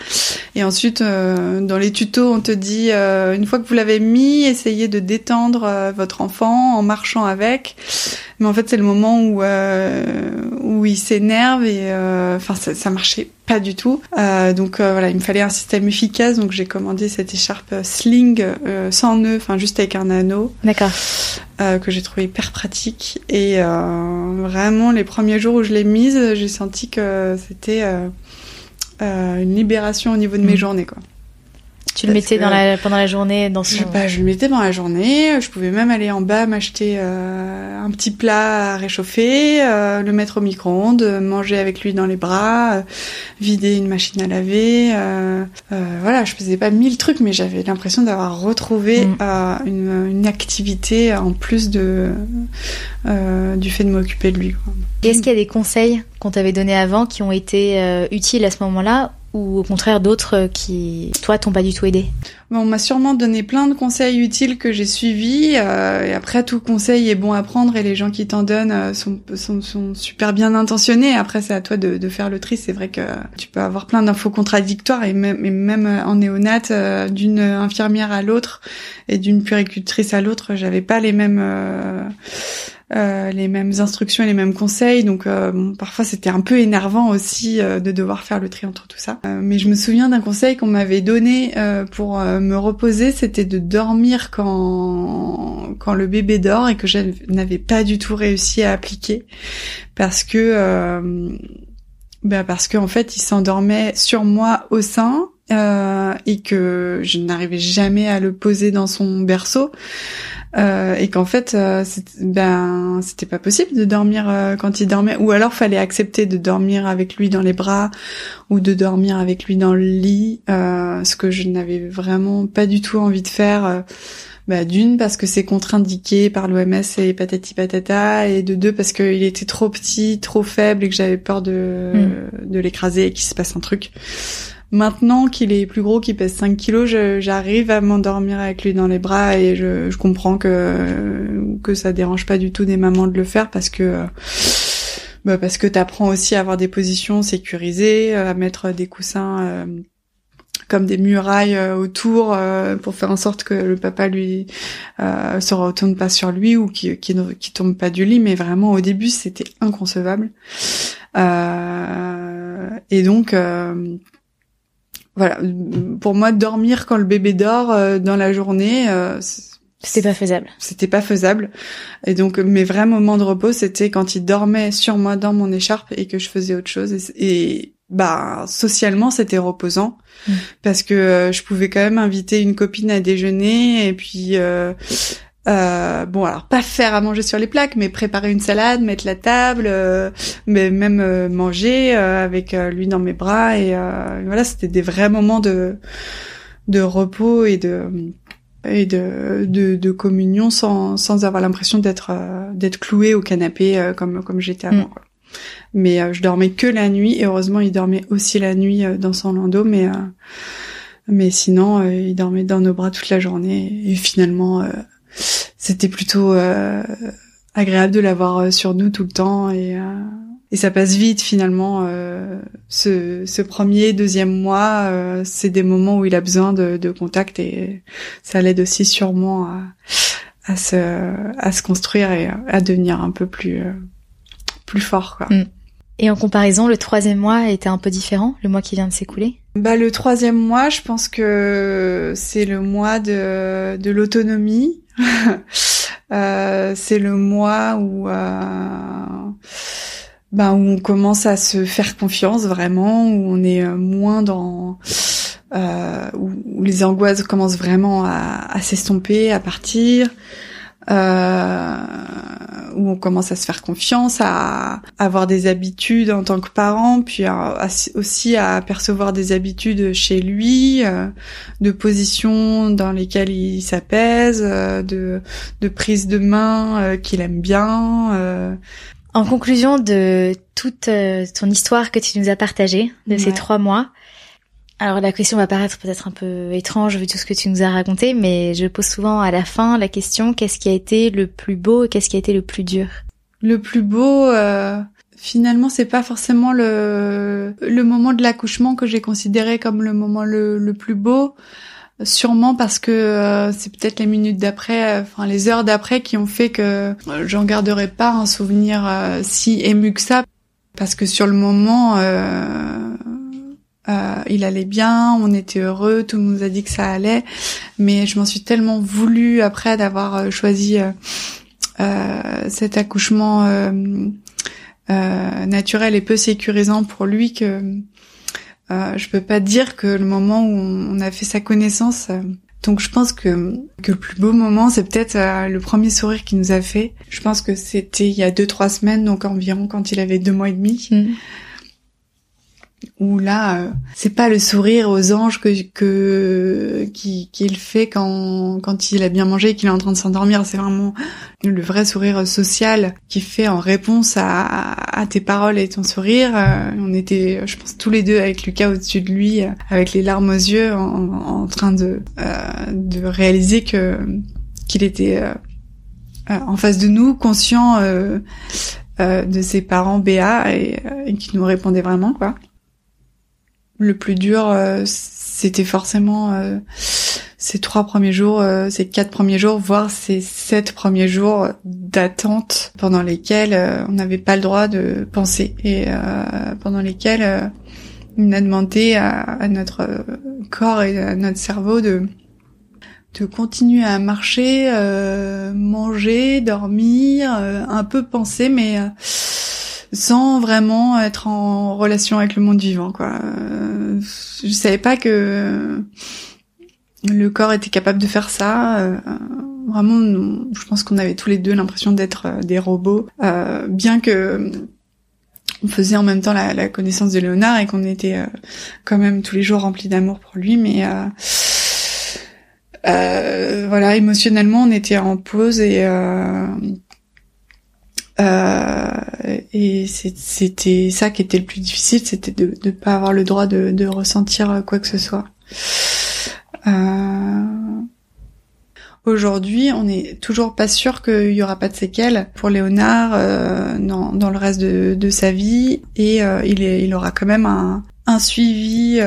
Et ensuite, euh, dans les tutos, on te dit, une fois que vous l'avez mis, essayez de détendre votre enfant en marchant avec. Mais en fait, c'est le moment où où il s'énerve et enfin ça, ça marchait pas du tout. Euh, donc euh, voilà, il me fallait un système efficace. Donc j'ai commandé cette écharpe sling euh, sans nœud, enfin juste avec un anneau D'accord. euh, que j'ai trouvé hyper pratique. Et euh, vraiment, les premiers jours où je l'ai mise, j'ai senti que c'était euh, une libération au niveau de mes Mm. journées, quoi. Tu le mettais que- dans la, pendant la journée dans Je, son... bah, je le mettais dans la journée. Je pouvais même aller en bas m'acheter euh, un petit plat à réchauffer, euh, le mettre au micro-ondes, manger avec lui dans les bras, euh, vider une machine à laver. voilà, je faisais pas mille trucs, mais j'avais l'impression d'avoir retrouvé Mm. une, une activité en plus de du fait de m'occuper de lui. quoi. Et Est-ce qu'il y a des conseils qu'on t'avait donnés avant qui ont été utiles à ce moment-là ou au contraire d'autres qui, toi, t'ont pas du tout aidé on m'a sûrement donné plein de conseils utiles que j'ai suivis. euh, et après, tout conseil est bon à prendre et les gens qui t'en donnent euh, sont, sont, super bien intentionnés. Après, c'est à toi de, faire le tri. C'est vrai que tu peux avoir plein d'infos contradictoires et même, et même en néonate, euh, d'une infirmière à l'autre et d'une puéricultrice à l'autre, j'avais pas les mêmes... euh, les mêmes instructions et les mêmes conseils. Donc euh, parfois c'était un peu énervant aussi euh, de devoir faire le tri entre tout ça. Mais je me souviens d'un conseil qu'on m'avait donné pour me reposer, c'était de dormir quand quand le bébé dort et que je n'avais pas du tout réussi à appliquer parce que bah parce qu'en fait il s'endormait sur moi au sein et que je n'arrivais jamais à le poser dans son berceau. Euh, et qu'en fait, euh, ben, c'était pas possible de dormir euh, quand il dormait, ou alors fallait accepter de dormir avec lui dans les bras ou de dormir avec lui dans le lit, euh, ce que je n'avais vraiment pas du tout envie de faire. Bah d'une parce que c'est contre-indiqué par l'OMS et patati patata, et de deux parce qu'il était trop petit, trop faible et que j'avais peur de mm. de l'écraser et qu'il se passe un truc. Maintenant qu'il est plus gros, qu'il pèse 5 kilos, j'arrive à m'endormir avec lui dans les bras et je, je, comprends que que ça dérange pas du tout des mamans de le faire parce que bah parce que t'apprends aussi à avoir des positions sécurisées, à mettre des coussins euh, comme des murailles euh, autour euh, pour faire en sorte que le papa lui euh, se retourne pas sur lui ou qui, qui, qui tombe pas du lit. Mais vraiment au début c'était inconcevable. Et donc voilà pour moi dormir quand le bébé dort dans la journée c'était pas faisable. C'était pas faisable. Et donc mes vrais moments de repos, c'était quand il dormait sur moi dans mon écharpe et que je faisais autre chose. Et, bah socialement, c'était reposant mm. parce que euh, je pouvais quand même inviter une copine à déjeuner et puis euh, euh, bon alors pas faire à manger sur les plaques, mais préparer une salade, mettre la table, euh, mais même euh, manger avec lui dans mes bras et voilà, c'était des vrais moments de de repos et de et de, de, de, communion sans, sans avoir l'impression d'être euh, d'être cloué au canapé euh, comme comme j'étais avant. Mm. Mais euh, je dormais que la nuit et heureusement il dormait aussi la nuit dans son landau mais mais sinon il dormait dans nos bras toute la journée et finalement c'était plutôt agréable de l'avoir sur nous tout le temps et et ça passe vite finalement. Euh, ce, ce, premier, deuxième mois, euh, c'est des moments où il a besoin de, de contact et ça l'aide aussi sûrement à, à, se, à se construire et à devenir un peu plus, euh, plus fort. Quoi. Mm. Et en comparaison, le troisième mois était un peu différent, le mois qui vient de s'écouler? Bah le troisième mois, je pense que c'est le mois de, de l'autonomie. [LAUGHS] euh, c'est le mois où ben, où on commence à se faire confiance vraiment, où on est euh, moins dans euh, où, les angoisses commencent vraiment à, s'estomper, à partir, euh, où on commence à se faire confiance, à, avoir des habitudes en tant que parent, puis aussi à percevoir des habitudes chez lui, euh, de positions dans lesquelles il s'apaise, euh, de, de prise de main qu'il aime bien. En conclusion de toute euh, ton histoire que tu nous as partagée de ces trois mois, alors la question va paraître peut-être un peu étrange vu tout ce que tu nous as raconté, mais je pose souvent à la fin la question qu'est-ce qui a été le plus beau et qu'est-ce qui a été le plus dur? Le plus beau, euh, finalement, c'est pas forcément le le moment de l'accouchement que j'ai considéré comme le moment le, plus beau. Sûrement parce que euh, c'est peut-être les minutes d'après, euh, enfin les heures d'après qui ont fait que euh, j'en garderai pas un souvenir si ému que ça. Parce que sur le moment, il allait bien, on était heureux, tout le monde nous a dit que ça allait, mais je m'en suis tellement voulu après d'avoir choisi cet accouchement naturel et peu sécurisant pour lui que euh, je peux pas dire que le moment où on a fait sa connaissance. Euh, donc je pense que, que le plus beau moment, c'est peut-être euh, le premier sourire qu'il nous a fait. Je pense que c'était il y a deux trois semaines, donc environ quand il avait deux mois et demi. Mm où là euh, c'est pas le sourire aux anges que qu'il fait quand quand il a bien mangé et qu'il est en train de s'endormir. C'est vraiment le vrai sourire social qui fait en réponse à, à tes paroles et ton sourire. Euh, on était je pense tous les deux avec Lucas au-dessus de lui avec les larmes aux yeux en, en train de euh, de réaliser que qu'il était en face de nous conscient de ses parents Béa et, et qui nous répondait vraiment quoi le plus dur, euh, c'était forcément euh, ces trois premiers jours, euh, ces quatre premiers jours, voire ces sept premiers jours d'attente pendant lesquels on n'avait pas le droit de penser et pendant lesquels on a demandé à, notre corps et à notre cerveau de de continuer à marcher, manger, dormir, un peu penser, mais sans vraiment être en relation avec le monde vivant quoi. Euh, je savais pas que le corps était capable de faire ça. Euh, vraiment, je pense qu'on avait tous les deux l'impression d'être euh, des robots, bien que on faisait en même temps la, connaissance de Léonard et qu'on était quand même tous les jours remplis d'amour pour lui, mais euh, voilà, émotionnellement, on était en pause et euh, euh, et c'était ça qui était le plus difficile, c'était de ne pas avoir le droit de, ressentir quoi que ce soit. Euh, Aujourd'hui, on n'est toujours pas sûr qu'il y aura pas de séquelles pour Léonard euh, dans, le reste de, sa vie et euh, il, aura quand même un suivi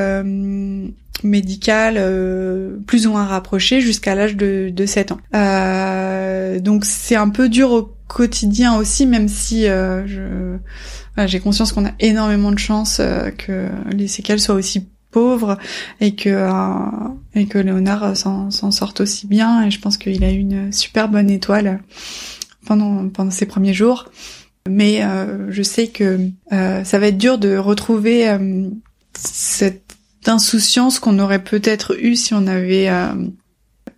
euh, médical euh, plus ou moins rapproché jusqu'à l'âge de, de 7 ans. Euh, donc c'est un peu dur au quotidien aussi, même si je, j'ai conscience qu'on a énormément de chance que les séquelles soient aussi pauvre et que euh, et que Léonard s'en sorte aussi bien et je pense qu'il a eu une super bonne étoile pendant pendant ses premiers jours mais euh, je sais que euh, ça va être dur de retrouver cette insouciance qu'on aurait peut-être eu si on avait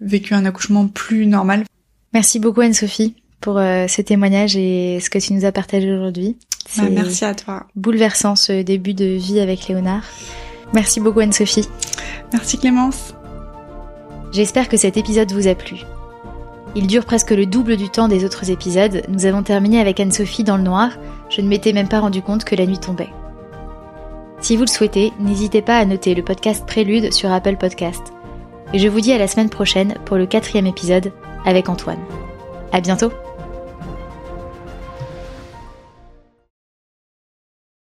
vécu un accouchement plus normal. Merci beaucoup Anne-Sophie pour ce témoignage et ce que tu nous as partagé aujourd'hui. Bah, merci à toi. Bouleversant ce début de vie avec Léonard. Merci beaucoup Anne-Sophie. Merci Clémence. J'espère que cet épisode vous a plu. Il dure presque le double du temps des autres épisodes. Nous avons terminé avec Anne-Sophie dans le noir. Je ne m'étais même pas rendu compte que la nuit tombait. Si vous le souhaitez, n'hésitez pas à noter le podcast Prélude sur Apple Podcast. Et je vous dis à la semaine prochaine pour le quatrième épisode avec Antoine. À bientôt!